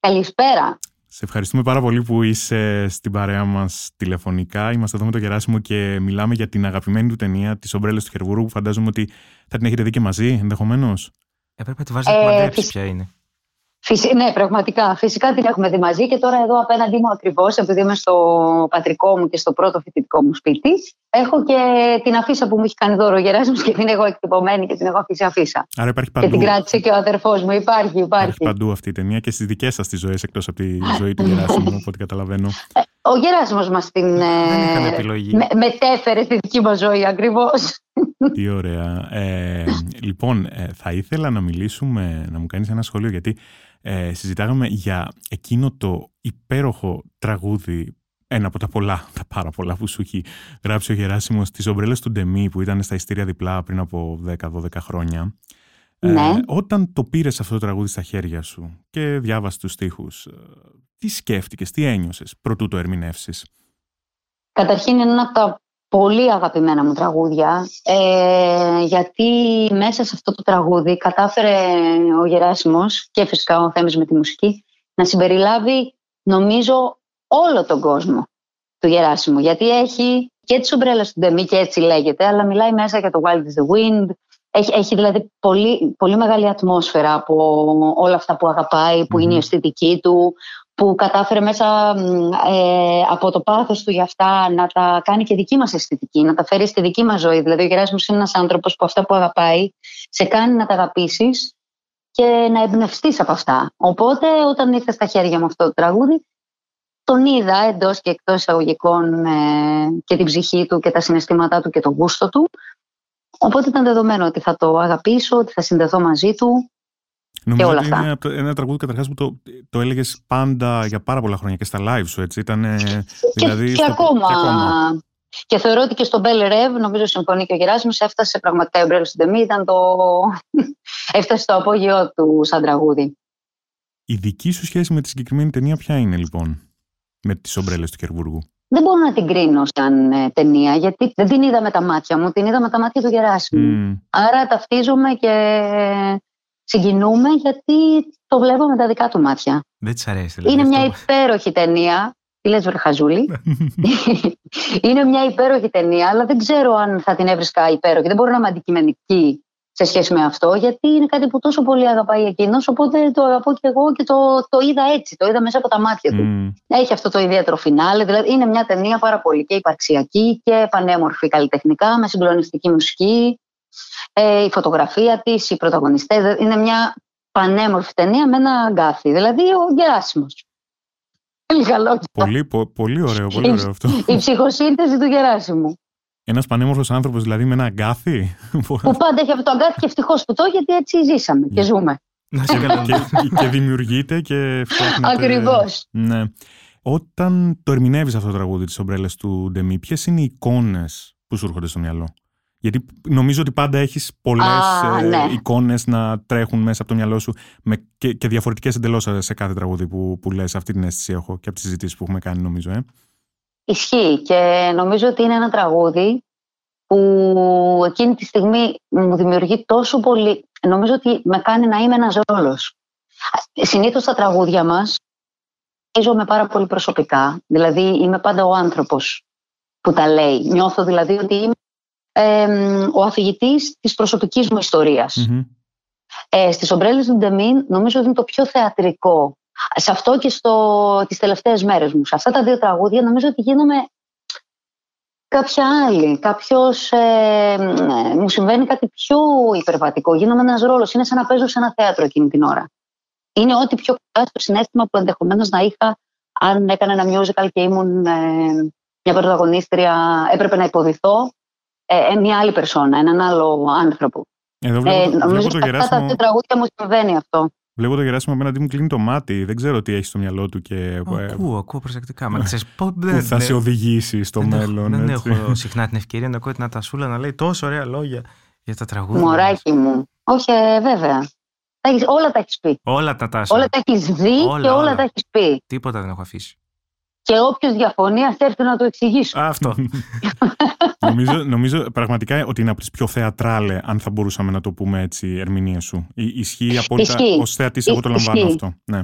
Καλησπέρα. Σε ευχαριστούμε πάρα πολύ που είσαι στην παρέα μας τηλεφωνικά. Είμαστε εδώ με τον Γεράσιμο και μιλάμε για την αγαπημένη του ταινία, τις ομπρέλες του Χερβούρου, που φαντάζομαι ότι θα την έχετε δει και μαζί, ενδεχομένως. Έπρεπε να τη βάζεις να Ε, τη μαντέψεις φυσ- ποια είναι. Φυσι- Ναι, πραγματικά. Φυσικά την έχουμε δει μαζί και τώρα εδώ απέναντί μου ακριβώς, επειδή είμαι στο πατρικό μου και στο πρώτο φοιτητικό μου σπίτι, έχω και την αφίσα που μου έχει κάνει δώρο ο Γεράσιμος και την έχω εκτυπωμένη και την έχω αφήσει αφίσα. Άρα υπάρχει Και παντού, την κράτησε και ο αδερφός μου. Υπάρχει, υπάρχει υπάρχει. παντού αυτή η ταινία και στις δικές σας τις ζωές, εκτός από τη ζωή του Γεράσιμου, από ό,τι καταλαβαίνω. Ο Γεράσιμος μας την Δεν είχαν ε, επιλογή. με- μετέφερε στη δική μας ζωή ακριβώς. Τι ωραία. Ε, λοιπόν, ε, θα ήθελα να μιλήσουμε, να μου κάνεις ένα σχόλιο, γιατί ε, συζητάγαμε για εκείνο το υπέροχο τραγούδι, ένα από τα πολλά, τα πάρα πολλά που σου έχει γράψει ο Γεράσιμος, τις ομπρέλες του Ντεμί που ήταν στα ειστήρια διπλά πριν από 10-12 χρόνια. Ε, Ναι. όταν το πήρες αυτό το τραγούδι στα χέρια σου και διάβασες τους στίχους, ε, τι σκέφτηκες, τι ένιωσες προτού το ερμηνεύσεις; Καταρχήν είναι ένα από τα πολύ αγαπημένα μου τραγούδια. Ε, γιατί μέσα σε αυτό το τραγούδι κατάφερε ο Γεράσιμος και φυσικά ο Θέμης με τη μουσική να συμπεριλάβει νομίζω όλο τον κόσμο του Γεράσιμου. Γιατί έχει και τις ομπρέλες του Ντεμί και έτσι λέγεται αλλά μιλάει μέσα για το Wild is the Wind. Έχει, έχει δηλαδή πολύ, πολύ μεγάλη ατμόσφαιρα από όλα αυτά που αγαπάει, που είναι η Μμμ. αισθητική του, που κατάφερε μέσα μ, ε, από το πάθος του για αυτά να τα κάνει και δική μας αισθητική, να τα φέρει στη δική μας ζωή. Δηλαδή ο Γεράσιμος είναι ένας άνθρωπος που αυτά που αγαπάει σε κάνει να τα αγαπήσεις και να εμπνευστείς από αυτά. Οπότε όταν ήρθε στα χέρια μου αυτό το τραγούδι, τον είδα εντός και εκτός εισαγωγικών ε, και την ψυχή του και τα συναισθήματά του και το γούστο του. Οπότε ήταν δεδομένο ότι θα το αγαπήσω, ότι θα συνδεθώ μαζί του. Νομίζω όλα ότι αυτά. είναι από το- ένα τραγούδι καταρχάς που το, το έλεγες πάντα για πάρα πολλά χρόνια και στα live σου, έτσι. Ήταν, δηλαδή, και, και, στο- ακόμα, και ακόμα. Και θεωρώ ότι και στο Bell Rev, νομίζω συμφωνεί και ο Γεράσιμος, έφτασε πραγματικά η Umbrella στο Ντεμί, ήταν το... έφτασε στο απόγειό του σαν τραγούδι. Η δική σου σχέση με τη συγκεκριμένη ταινία ποια είναι λοιπόν, με τις ομπρέλες του Κερβούργου; Δεν μπορώ να την κρίνω σαν ε, ταινία, γιατί δεν την είδα με τα μάτια μου, την είδα με τα μάτια του Γεράσιμου. Μμμ. Άρα ταυτίζομαι και συγκινούμε γιατί το βλέπω με τα δικά του μάτια. Δεν της αρέσει. Δηλαδή, Είναι μια αυτό. υπέροχη ταινία. Τι λες Βερχαζούλη. είναι μια υπέροχη ταινία, αλλά δεν ξέρω αν θα την έβρισκα υπέροχη. Δεν μπορώ να είμαι αντικειμενική σε σχέση με αυτό, γιατί είναι κάτι που τόσο πολύ αγαπάει εκείνος. Οπότε το αγαπώ και εγώ και το, το είδα έτσι. Το είδα μέσα από τα μάτια του. Μμ. Έχει αυτό το ιδιαίτερο φινάλε. Δηλαδή είναι μια ταινία πάρα πολύ και υπαρξιακή και πανέμορφη καλλιτεχνικά, με συγκλονιστική μουσική. Ε, η φωτογραφία της, οι πρωταγωνιστές. Είναι μια πανέμορφη ταινία με ένα αγκάθι. Δηλαδή ο Γεράσιμος. Λίγα λόγια. Πολύ, πο- πολύ ωραίο, πολύ ωραίο αυτό. Η ψυχοσύνθεση του Γεράσιμου. Ένας πανέμορφος άνθρωπος δηλαδή με ένα αγκάθι; Που πάντα έχει αυτό το αγκάθι και ευτυχώς που το γιατί έτσι ζήσαμε και Ναι. ζούμε. Να σε καλά. και, και δημιουργείται και φτιάχνεται. Ακριβώς. Ναι. Όταν το ερμηνεύεις αυτό το τραγούδι τη ομπρέλα του Ντεμί, ποιες είναι οι εικόνες που σου έρχονται στο μυαλό; Γιατί νομίζω ότι πάντα έχεις πολλές Α, ναι. εικόνες να τρέχουν μέσα από το μυαλό σου με, και, και διαφορετικές εντελώς σε κάθε τραγούδι που, που λες. Αυτή την αίσθηση έχω και από τις συζητήσεις που έχουμε κάνει, νομίζω. Ε. Ισχύει και νομίζω ότι είναι ένα τραγούδι που εκείνη τη στιγμή μου δημιουργεί τόσο πολύ. Νομίζω ότι με κάνει να είμαι ένας ρόλος. Συνήθως στα τραγούδια μας με πάρα πολύ προσωπικά. Δηλαδή είμαι πάντα ο άνθρωπος που τα λέει. Νιώθω δηλαδή ότι είμαι ε, ο αφηγητής της προσωπικής μου ιστορίας. Μμμ. Ε, στις ομπρέλες του Ντεμίν νομίζω ότι είναι το πιο θεατρικό. Σε αυτό και στο, τις τελευταίες μέρες μου. Σε αυτά τα δύο τραγούδια νομίζω ότι γίνομαι κάποια άλλη. Κάποιος, ε, ε, μου συμβαίνει κάτι πιο υπερβατικό. Γίνομαι ένας ρόλος. Είναι σαν να παίζω σε ένα θέατρο εκείνη την ώρα. Είναι ό,τι πιο κοντά στο συνέστημα που ενδεχομένως να είχα αν έκανα ένα musical και ήμουν ε, μια πρωταγωνίστρια, έπρεπε να υποδηθώ ε, ε, μια άλλη περσόνα, έναν άλλο άνθρωπο. Εδώ βλέπω, Ε, το- νομίζω βλέπω ότι το σε αυτά τα Γεράσιμο, δύο τραγούδια μου συμβαίνει αυτό. βλέπω το Γεράσιμο απέναντί μου κλείνει το μάτι. Δεν ξέρω τι έχει στο μυαλό του και ε, Ακούω, ακούω προσεκτικά. Μα ξέρεις, πω- που δεν- θα δεν- σε οδηγήσει στο δεν έχω- μέλλον. Δεν έτσι. έχω συχνά την ευκαιρία να ακούω την Ατασούλα να λέει τόσο ωραία λόγια για τα τραγούδια. μας. Μωράκι μου. Όχι, ε, βέβαια. Τα έχεις- όλα τα έχεις πει. Όλα τα τάσα. Όλα τα έχεις δει Όλα, και όλα, όλα. τα έχεις πει. Τίποτα δεν έχω αφήσει. Και όποιος διαφωνεί, ας έρθει να το εξηγήσω. Α, Αυτό. νομίζω, νομίζω πραγματικά ότι είναι από τις πιο θεατράλε, αν θα μπορούσαμε να το πούμε έτσι, ερμηνεία σου. Ι- Ισχύει απόλυτα. Ισχύει. Ω θεατής, εγώ το λαμβάνω Ισχύει. αυτό. Ναι.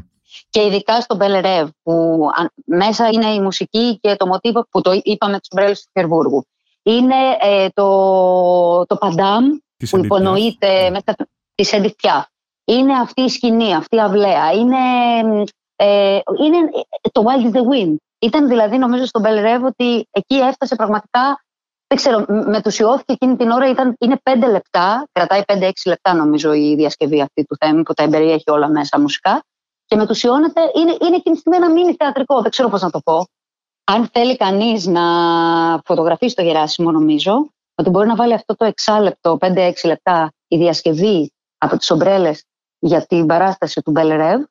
Και ειδικά στο Μπελερεύ, που αν- μέσα είναι η μουσική και το μοτίβο που το είπαμε τους μπρέλους του Πετερμβούργου. Είναι ε, το, το παντάμ Της που Edith Piaf. υπονοείται μέσα της Edith Piaf. Είναι αυτή η σκηνή, αυτή η αυλαία. Είναι, ε, είναι το Wild is the Wind. Ήταν δηλαδή νομίζω στον Μπελερεύ ότι εκεί έφτασε πραγματικά δεν ξέρω, μ- μετουσιώθηκε εκείνη την ώρα, ήταν, είναι πέντε λεπτά, κρατάει 5-6 λεπτά νομίζω η διασκευή αυτή του θέμη που τα εμπεριέχει όλα μέσα μουσικά και μετουσιώνεται, είναι, είναι εκείνη τη στιγμή ένα μήνυ θεατρικό, δεν ξέρω πώς να το πω. Αν θέλει κανείς να φωτογραφίσει το Γεράσιμο νομίζω, ότι μπορεί να βάλει αυτό το εξάλεπτο, 5-6 λεπτά η διασκευή από τις ομπρέλες για την παράσταση του Μπελερεύ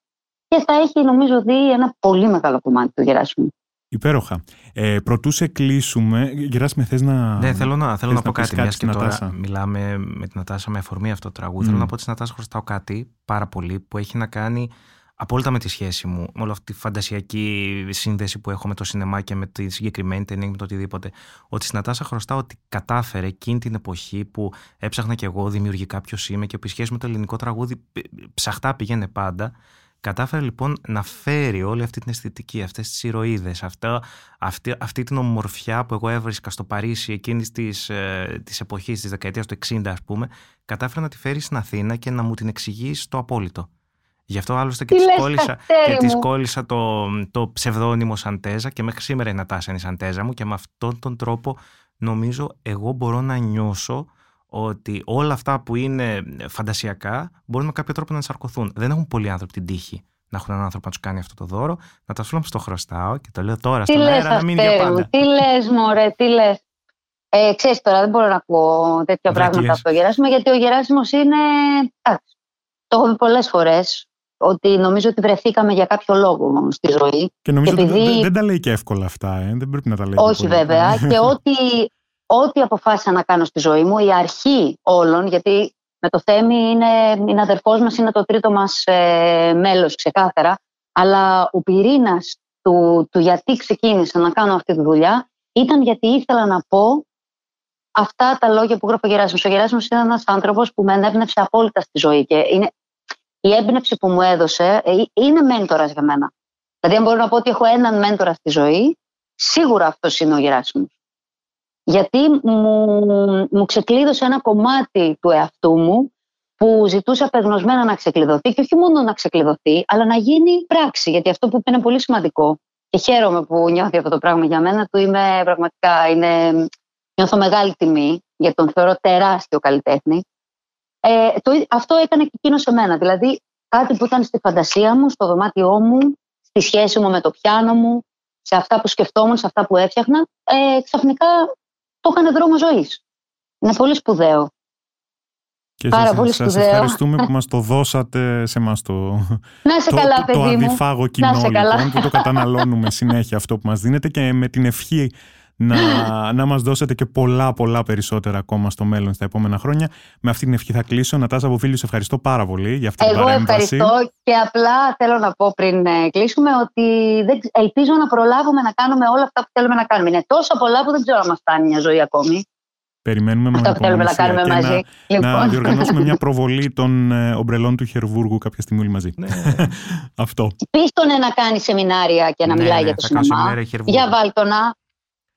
και θα έχει νομίζω δει ένα πολύ μεγάλο κομμάτι του Γεράσιμου. Υπέροχα. Ε, προτούς σε κλείσουμε, Γεράσιμε, θες να. Ναι, θέλω να, θέλω θες να πω πεις κάτι. Μιας στην και τώρα Νατάσα; μιλάμε με την Νατάσα με αφορμή αυτό το τραγούδι. Μμ. Θέλω να πω ότι στην Νατάσα χρωστάω κάτι πάρα πολύ που έχει να κάνει απόλυτα με τη σχέση μου, με όλη αυτή τη φαντασιακή σύνδεση που έχω με το σινεμά και με τη συγκεκριμένη ταινία και με το οτιδήποτε. Ότι στην Νατάσα χρωστάω ότι κατάφερε εκείνη την εποχή που έψαχνα κι εγώ δημιουργικά ποιος είμαι και που η σχέση με το ελληνικό τραγούδι π- ψαχτά πηγαίνει πάντα. Κατάφερε λοιπόν να φέρει όλη αυτή την αισθητική, αυτές τις ηρωίδες, αυτό, αυτή, αυτή την ομορφιά που εγώ έβρισκα στο Παρίσι εκείνης της, ε, της εποχής, της δεκαετίας του 60 ας πούμε, κατάφερε να τη φέρει στην Αθήνα και να μου την εξηγήσει στο απόλυτο. Γι' αυτό άλλωστε και Τι της λες, κόλλησα, Καστέρι και της μου; κόλλησα το, το ψευδόνυμο Σαντέζα και μέχρι σήμερα η Νατάσα είναι η Σαντέζα μου και με αυτόν τον τρόπο νομίζω εγώ μπορώ να νιώσω ότι όλα αυτά που είναι φαντασιακά μπορούν με κάποιο τρόπο να ενσαρκωθούν. Δεν έχουν πολλοί άνθρωποι την τύχη να έχουν έναν άνθρωπο να τους κάνει αυτό το δώρο. Να τα σου στο χρωστάω και το λέω τώρα Τι στον λες αέρα να μείνει για Αστέρι μου, πάντα. τι λες μωρέ, τι λες. Ε, ξέρεις τώρα, δεν μπορώ να ακούω τέτοια Βλακίες. πράγματα από τον Γεράσιμο, γιατί ο Γεράσιμος είναι... εντάξει, το έχω πει πολλές φορές, ότι νομίζω ότι βρεθήκαμε για κάποιο λόγο στη ζωή. Και νομίζω Και ότι επειδή- δεν, δεν τα λέει και εύκολα αυτά, ε. δεν πρέπει να τα λέει. Όχι και πολύ. βέβαια. και ό,τι, ό,τι αποφάσισα να κάνω στη ζωή μου, η αρχή όλων, γιατί με το Θέμη είναι, είναι αδερφός μας, είναι το τρίτο μας ε, μέλος ξεκάθαρα, αλλά ο πυρήνας του, του γιατί ξεκίνησα να κάνω αυτή τη δουλειά ήταν γιατί ήθελα να πω αυτά τα λόγια που γράφει ο Γεράσιμος. Ο Γεράσιμος είναι ένας άνθρωπος που με ενέπνευσε απόλυτα στη ζωή και είναι, η έμπνευση που μου έδωσε ε, είναι μέντορας για μένα. Δηλαδή, αν μπορώ να πω ότι έχω έναν μέντορα στη ζωή, σίγουρα αυτός είναι ο Γεράσιμος. Γιατί μου, μου ξεκλείδωσε ένα κομμάτι του εαυτού μου που ζητούσα απεγνωσμένα να ξεκλειδωθεί και όχι μόνο να ξεκλειδωθεί, αλλά να γίνει πράξη. Γιατί αυτό που είπε είναι πολύ σημαντικό και χαίρομαι που νιώθει αυτό το πράγμα για μένα. Του είμαι πραγματικά, είναι, νιώθω μεγάλη τιμή γιατί τον θεωρώ τεράστιο καλλιτέχνη. Ε, το, αυτό έκανε και εκείνο σε μένα. Δηλαδή, κάτι που ήταν στη φαντασία μου, στο δωμάτιό μου, στη σχέση μου με το πιάνο μου, σε αυτά που σκεφτόμουν, σε αυτά που έφτιαχνα, ε, ξαφνικά το έκανε δρόμο ζωής. Είναι πολύ σπουδαίο. Και Πάρα σας, πολύ σας σπουδαίο. ευχαριστούμε που μας το δώσατε σε εμάς το, Να είσαι το, καλά, το, το παιδί μου. αδιφάγο κοινό Να είσαι καλά. λοιπόν, που το καταναλώνουμε συνέχεια αυτό που μας δίνετε και με την ευχή να, να μας δώσετε και πολλά πολλά περισσότερα ακόμα στο μέλλον στα επόμενα χρόνια. Με αυτή την ευχή θα κλείσω. Νατάσα Βοφίλιου, σε ευχαριστώ πάρα πολύ για αυτή την Εγώ παρέμβαση. ευχαριστώ και απλά θέλω να πω πριν ε, κλείσουμε ότι δεν, ξ- ελπίζω να προλάβουμε να κάνουμε όλα αυτά που θέλουμε να κάνουμε. Είναι τόσα πολλά που δεν ξέρω αν μας φτάνει μια ζωή ακόμη. Περιμένουμε με Αυτά που θέλουμε να ανυπομονησία κάνουμε και μαζί. Να, λοιπόν. να διοργανώσουμε μια προβολή των ε, ομπρελών του Χερβούργου κάποια στιγμή όλοι μαζί. Ναι, Αυτό. Πίστονε να κάνει σεμινάρια και να Ναι, μιλάει ναι, για το θα κάνω σινεμά. σεμινάρια Χερβούργου. Για βάλτονα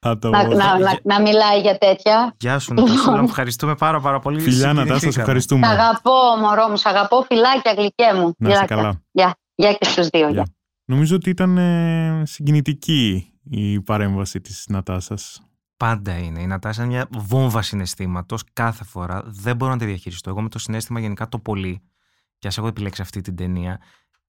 Θα το... να, να, να, να μιλάει για τέτοια. Γεια σου, Νατασούλα. μου ευχαριστούμε πάρα, πάρα πολύ. Φιλιά Νατάσα, σε Συγκινηθήκαμε. Σ' ευχαριστούμε. αγαπώ, μωρό μου, σ' αγαπώ, φιλάκια, γλυκέ μου. Να είσαι Γεια, καλά. Γεια, γεια και στους δύο. Γεια. Γεια. Νομίζω ότι ήταν ε, συγκινητική η παρέμβαση της Νατάσας. Πάντα είναι. Η Νατάσα είναι μια βόμβα συναισθήματος κάθε φορά. Δεν μπορώ να τη διαχειριστώ. Εγώ με το συνέστημα γενικά το πολύ, και ας έχω επιλέξει αυτή την ταινία,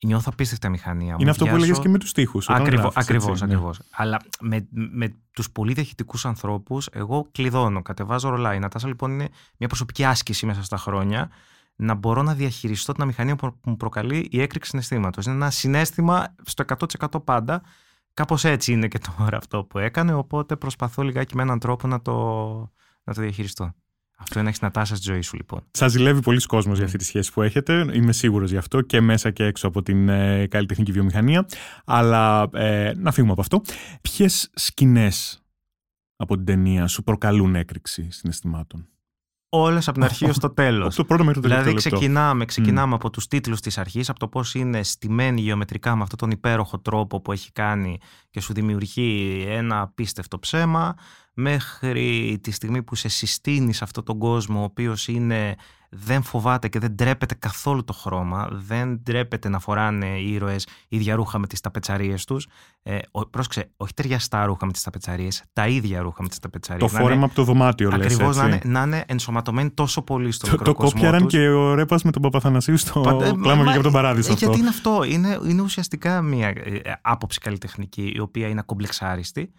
νιώθω απίστευτα μηχανία. Είναι αυτό που Μουδιάζω- έλεγες και με τους στίχους. όταν Ακριβώς, γράφεις, ακριβώς, έτσι, ναι. ακριβώς. Αλλά με, με τους πολύ διαχειτικού ανθρώπους, εγώ κλειδώνω, κατεβάζω ρολά. Η Νατάσα λοιπόν είναι μια προσωπική άσκηση μέσα στα χρόνια να μπορώ να διαχειριστώ την αμηχανία που που μου προκαλεί η έκρηξη συναισθήματος. Είναι ένα συνέστημα στο 100% πάντα. Κάπως έτσι είναι και τώρα αυτό που έκανε. Οπότε προσπαθώ λιγάκι με έναν τρόπο να το, να το διαχειριστώ. Αυτό είναι να έχεις Νατάσα στη ζωή σου λοιπόν. Σα ζηλεύει πολλοί κόσμος για αυτή τη σχέση που έχετε. Είμαι σίγουρος γι' αυτό και μέσα και έξω από την ε, καλλιτεχνική βιομηχανία. Αλλά ε, να φύγουμε από αυτό. Ποιες σκηνές από την ταινία σου προκαλούν έκρηξη συναισθημάτων; Όλες από την αρχή ως το τέλος. Από το πρώτο μέχρι το τελευταίο Δηλαδή λεπτό. ξεκινάμε, ξεκινάμε από τους τίτλους της αρχής, από το πώς είναι στημένοι γεωμετρικά με αυτόν τον υπέροχο τρόπο που έχει κάνει και σου δημιουργεί ένα απίστευτο ψέμα, μέχρι τη στιγμή που σε συστήνει σε αυτόν τον κόσμο ο οποίος είναι, δεν φοβάται και δεν ντρέπεται καθόλου το χρώμα, δεν ντρέπεται να φοράνε οι ήρωες ίδια ρούχα με τις ταπετσαρίες τους. Ε, ο, πρόσεξε, όχι ταιριαστά ρούχα με τις ταπετσαρίες, τα ίδια ρούχα με τις Το ταπετσαρίες. Να είναι- φόρεμα από το δωμάτιο, λες, Ακριβώς να έτσι. είναι, να είναι ενσωματωμένοι τόσο πολύ στο Το, μικρό το κόσμο κόπιαραν τους. και ο Ρέπας με τον Παπαθανασίου στο Πάντα- ε, κλάμα μα- και από τον παράδεισο ε, αυτό. Γιατί είναι αυτό. Είναι, είναι ουσιαστικά μια ε, άποψη καλλιτεχνική η οποία είναι ακομπλεξάριστη.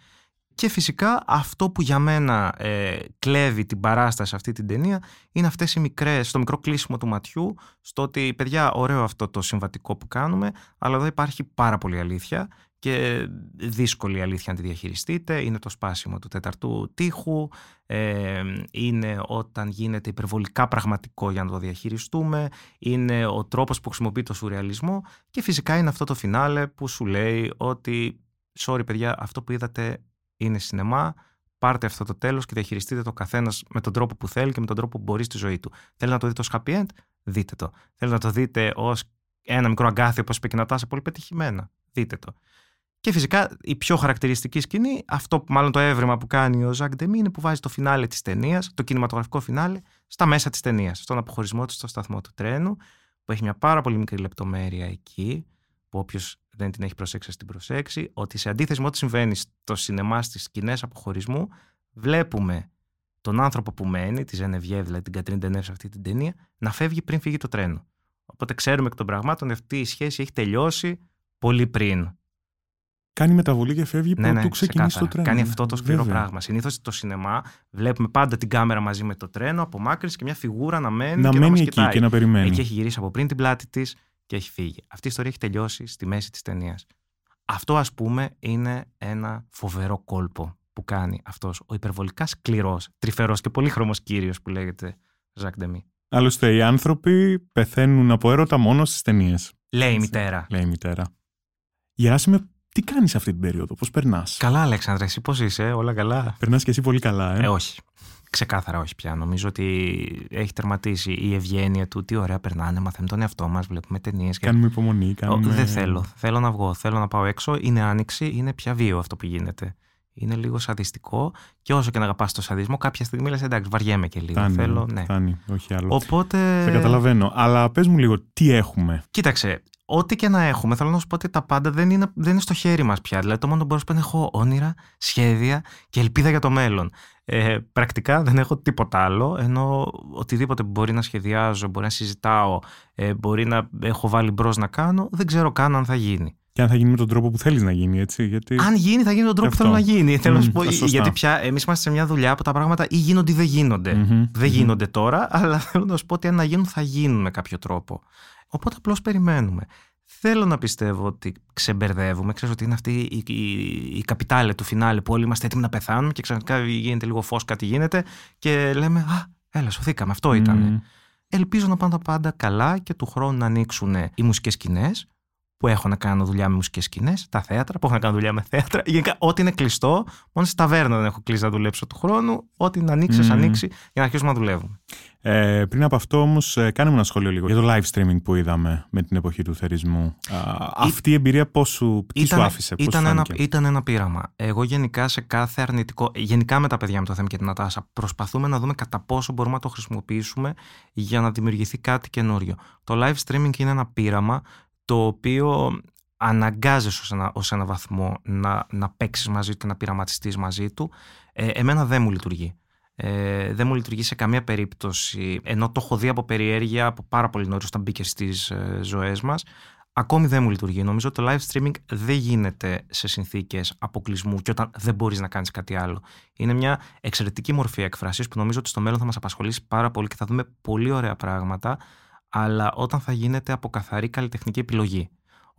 Και φυσικά αυτό που για μένα ε, κλέβει την παράσταση σε αυτή την ταινία είναι αυτές οι μικρές, το μικρό κλείσιμο του ματιού στο ότι παιδιά ωραίο αυτό το συμβατικό που κάνουμε αλλά εδώ υπάρχει πάρα πολύ αλήθεια και δύσκολη αλήθεια να τη διαχειριστείτε. Είναι το σπάσιμο του τέταρτου τείχου, ε, είναι όταν γίνεται υπερβολικά πραγματικό για να το διαχειριστούμε, είναι ο τρόπος που χρησιμοποιεί το σουρεαλισμό και φυσικά είναι αυτό το φινάλε που σου λέει ότι sorry παιδιά αυτό που είδατε είναι σινεμά, πάρτε αυτό το τέλος και διαχειριστείτε το καθένας με τον τρόπο που θέλει και με τον τρόπο που μπορεί στη ζωή του. Θέλει να το δείτε ως happy end, δείτε το. Θέλει να το δείτε ως ένα μικρό αγκάθι όπως είπε και η Νατάσα, πολύ πετυχημένα, δείτε το. Και φυσικά η πιο χαρακτηριστική σκηνή, αυτό που μάλλον το έβριμα που κάνει ο Ζακ Ντεμί, είναι που βάζει το φινάλε της ταινίας, το κινηματογραφικό φινάλε, στα μέσα της ταινίας, στον αποχωρισμό του στο σταθμό του τρένου, που έχει μια πάρα πολύ μικρή λεπτομέρεια εκεί, που όποιος δεν την έχει προσέξει, ας την προσέξει, ότι σε αντίθεση με ό,τι συμβαίνει στο σινεμά στις σκηνές αποχωρισμού, βλέπουμε τον άνθρωπο που μένει, τη Ζενεβιέ, δηλαδή την Κατρίν Ντενεύ σε αυτή την ταινία, να φεύγει πριν φύγει το τρένο. Οπότε ξέρουμε εκ των πραγμάτων ότι αυτή η σχέση έχει τελειώσει πολύ πριν. Κάνει μεταβολή και φεύγει Ναι, πρωτού ναι, ξεκινήσει το ξεκάθαρα. τρένο. Κάνει αυτό το σκληρό Βέβαια. πράγμα. Συνήθως στο σινεμά βλέπουμε πάντα την κάμερα μαζί με το τρένο, απομάκρυνση και μια φιγούρα να μένει. Να και μένει μας εκεί κοιτάει. και να περιμένει. Εκεί έχει γυρίσει από πριν την πλάτη της και έχει φύγει. Αυτή η ιστορία έχει τελειώσει στη μέση της ταινίας. Αυτό, ας πούμε, είναι ένα φοβερό κόλπο που κάνει αυτός ο υπερβολικά σκληρός, τρυφερός και πολύχρωμο κύριος που λέγεται Ζακ Ντεμί. Άλλωστε, οι άνθρωποι πεθαίνουν από έρωτα μόνο στις ταινίες. Λέει η Έτσι. μητέρα. Λέει η μητέρα. Γεράσιμε, τι κάνεις αυτή την περίοδο, πώς περνάς; Καλά, Αλέξανδρα, εσύ πώς είσαι, όλα καλά; Περνάς και εσύ πολύ καλά, ε; Ε, όχι. Ξεκάθαρα όχι πια. Νομίζω ότι έχει τερματίσει η ευγένεια του. Τι ωραία περνάνε, μαθαίνουμε τον εαυτό μας, βλέπουμε ταινίες. Κάνουμε υπομονή. Κάνουμε... Δεν θέλω. Θέλω να βγω. Θέλω να πάω έξω. Είναι άνοιξη. Είναι πια βίαιο αυτό που γίνεται. Είναι λίγο σαδιστικό. Και όσο και να αγαπάς το σαδισμό, κάποια στιγμή λες: Εντάξει, βαριέμαι και λίγο. Φτάνει, θέλω, ναι. φτάνει, όχι άλλο. Οπότε. Σε καταλαβαίνω. Αλλά πες μου λίγο, τι έχουμε; Κοίταξε, ό,τι και να έχουμε, θέλω να σου πω ότι τα πάντα δεν είναι, δεν είναι στο χέρι μας πια. Δηλαδή, το μόνο που μπορώ να σου πω είναι έχω όνειρα, σχέδια και ελπίδα για το μέλλον. Ε, πρακτικά δεν έχω τίποτα άλλο, ενώ οτιδήποτε μπορεί να σχεδιάζω, μπορεί να συζητάω, ε, μπορεί να έχω βάλει μπρος να κάνω, δεν ξέρω καν αν θα γίνει. Και αν θα γίνει με τον τρόπο που θέλεις να γίνει, έτσι. Γιατί... Αν γίνει, θα γίνει με τον τρόπο που Αυτό. θέλω να γίνει. Θέλω να σου Μμμ, πω, σωστά. γιατί πια εμείς είμαστε σε μια δουλειά που τα πράγματα ή γίνονται ή δεν γίνονται. Μμμ, Δεν μμμ. γίνονται τώρα, αλλά θέλω να σου πω ότι αν να γίνουν, θα γίνουν με κάποιο τρόπο. Οπότε απλώς περιμένουμε. Θέλω να πιστεύω ότι ξεμπερδεύουμε. Ξέρω ότι είναι αυτή η, η, η καπιτάλε του φινάλε που όλοι είμαστε έτοιμοι να πεθάνουμε και ξαφνικά γίνεται λίγο φως, κάτι γίνεται και λέμε Α, έλα, σωθήκαμε. Αυτό ήταν. Μμ. Ελπίζω να πάνε τα πάντα καλά και του χρόνου να ανοίξουν οι μουσικές σκηνές που έχω να κάνω δουλειά με μουσικές σκηνές, τα θέατρα που έχω να κάνω δουλειά με θέατρα. Γενικά, ό,τι είναι κλειστό, μόνο στη ταβέρνα δεν έχω κλείσει να δουλέψω του χρόνου. Ό,τι να ανοίξεις, Μμμ. ανοίξει για να αρχίσουμε να δουλεύουμε. Ε, πριν από αυτό όμως, ε, κάνε μου ένα σχόλιο λίγο για το live streaming που είδαμε με την εποχή του θερισμού. Α, αυτή η εμπειρία πώ σου, τι σου άφησε, πώ σου ήταν, ένα, φάνηκε; ήταν ένα πείραμα. Εγώ γενικά σε κάθε αρνητικό, γενικά με τα παιδιά με το θέμα και την Νατάσα, προσπαθούμε να δούμε κατά πόσο μπορούμε να το χρησιμοποιήσουμε για να δημιουργηθεί κάτι καινούριο. Το live streaming είναι ένα πείραμα το οποίο αναγκάζεσαι ως ένα, ως ένα βαθμό να, να παίξεις μαζί του και να πειραματιστείς μαζί του. Ε, εμένα δεν μου λειτουργεί. Ε, δεν μου λειτουργεί σε καμία περίπτωση, ενώ το έχω δει από περιέργεια από πάρα πολύ νωρίς όταν μπήκε στις ε, ζωές μας, ακόμη δεν μου λειτουργεί. Νομίζω ότι το live streaming δεν γίνεται σε συνθήκες αποκλεισμού και όταν δεν μπορείς να κάνεις κάτι άλλο. Είναι μια εξαιρετική μορφή έκφρασης που νομίζω ότι στο μέλλον θα μας απασχολήσει πάρα πολύ και θα δούμε πολύ ωραία πράγματα, αλλά όταν θα γίνεται από καθαρή καλλιτεχνική επιλογή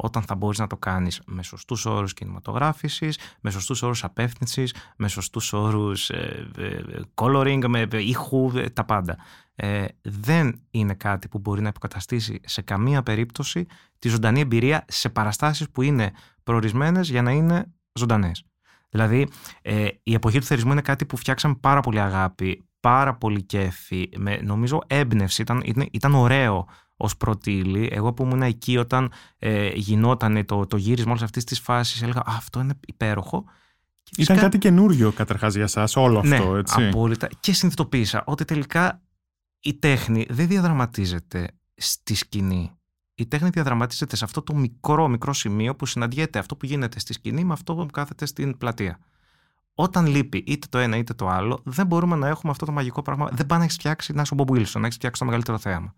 όταν θα μπορείς να το κάνεις με σωστούς όρους κινηματογράφησης, με σωστούς όρους απεύθυνσης, με σωστούς όρους ε, ε, coloring, με ε, ήχου, ε, τα πάντα. Ε, δεν είναι κάτι που μπορεί να υποκαταστήσει σε καμία περίπτωση τη ζωντανή εμπειρία σε παραστάσεις που είναι προορισμένες για να είναι ζωντανές. Δηλαδή, ε, η εποχή του θερισμού είναι κάτι που φτιάξαμε πάρα πολύ αγάπη, πάρα πολύ κέφι, με, νομίζω έμπνευση, ήταν, ήταν, ήταν ωραίο ως πρώτη ύλη. Εγώ που ήμουν εκεί όταν ε, γινόταν το, το γύρισμα όλης αυτής της φάσης, έλεγα «Α, Αυτό είναι υπέροχο. Και Ήταν φυσικά- κάτι καινούριο καταρχάς για εσά, όλο αυτό, ναι, έτσι. απόλυτα. Και συνειδητοποίησα ότι τελικά η τέχνη δεν διαδραματίζεται στη σκηνή. Η τέχνη διαδραματίζεται σε αυτό το μικρό, μικρό σημείο που συναντιέται αυτό που γίνεται στη σκηνή με αυτό που κάθεται στην πλατεία. Όταν λείπει είτε το ένα είτε το άλλο, δεν μπορούμε να έχουμε αυτό το μαγικό πράγμα. Δεν πάει να έχεις φτιάξει να είσαι ο Μπομπ Wilson, να έχεις φτιάξει το μεγαλύτερο θέαμα.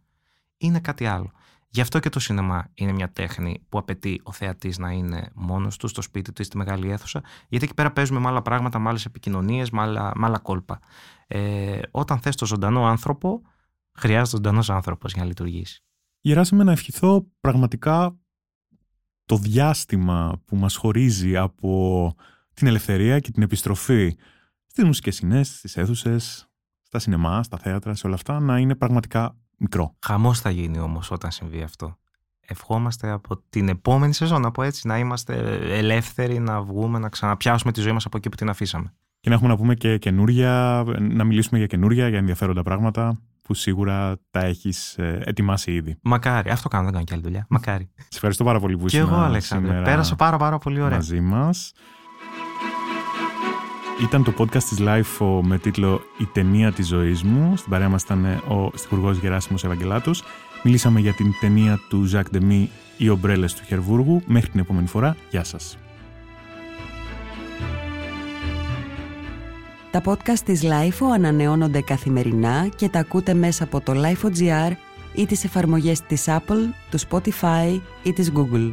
Είναι κάτι άλλο. Γι' αυτό και το σινεμά είναι μια τέχνη που απαιτεί ο θεατής να είναι μόνος του, στο σπίτι του ή στη μεγάλη αίθουσα, γιατί εκεί πέρα παίζουμε με άλλα πράγματα, με άλλες επικοινωνίες, με άλλα, με άλλα κόλπα. Ε, όταν θες το ζωντανό άνθρωπο, χρειάζεται ζωντανός άνθρωπος για να λειτουργήσει. Γεράσιμε να ευχηθώ πραγματικά το διάστημα που μας χωρίζει από την ελευθερία και την επιστροφή στις μουσικές σκηνές, στις αίθουσες, στα σινεμά, στα θέατρα, σε όλα αυτά, να είναι πραγματικά μικρό. Χαμός θα γίνει όμως όταν συμβεί αυτό. Ευχόμαστε από την επόμενη σεζόν, να πω έτσι, να είμαστε ελεύθεροι, να βγούμε, να ξαναπιάσουμε τη ζωή μας από εκεί που την αφήσαμε. Και να έχουμε να πούμε και καινούρια, να μιλήσουμε για καινούρια, για ενδιαφέροντα πράγματα που σίγουρα τα έχεις ε, ετοιμάσει ήδη. Μακάρι. Αυτό κάνω, δεν κάνω και άλλη δουλειά. Μακάρι. Σε ευχαριστώ πάρα πολύ που και ήσουν εγώ, Αλέξανδρε. σήμερα Πέρασε πάρα, πάρα πολύ ωραία. μαζί μας. Ήταν το podcast της LIFO με τίτλο «Η ταινία της ζωής μου». Στην παρέα μας ήταν ο στιχουργός Γεράσιμος Ευαγγελάτος. Μιλήσαμε για την ταινία του Ζακ Ντεμί «Οι ομπρέλες του Χερβούργου». Μέχρι την επόμενη φορά. Γεια σας. Τα podcast της LIFO ανανεώνονται καθημερινά και τα ακούτε μέσα από το LIFO.gr ή τις εφαρμογές της Apple, του Spotify ή της Google.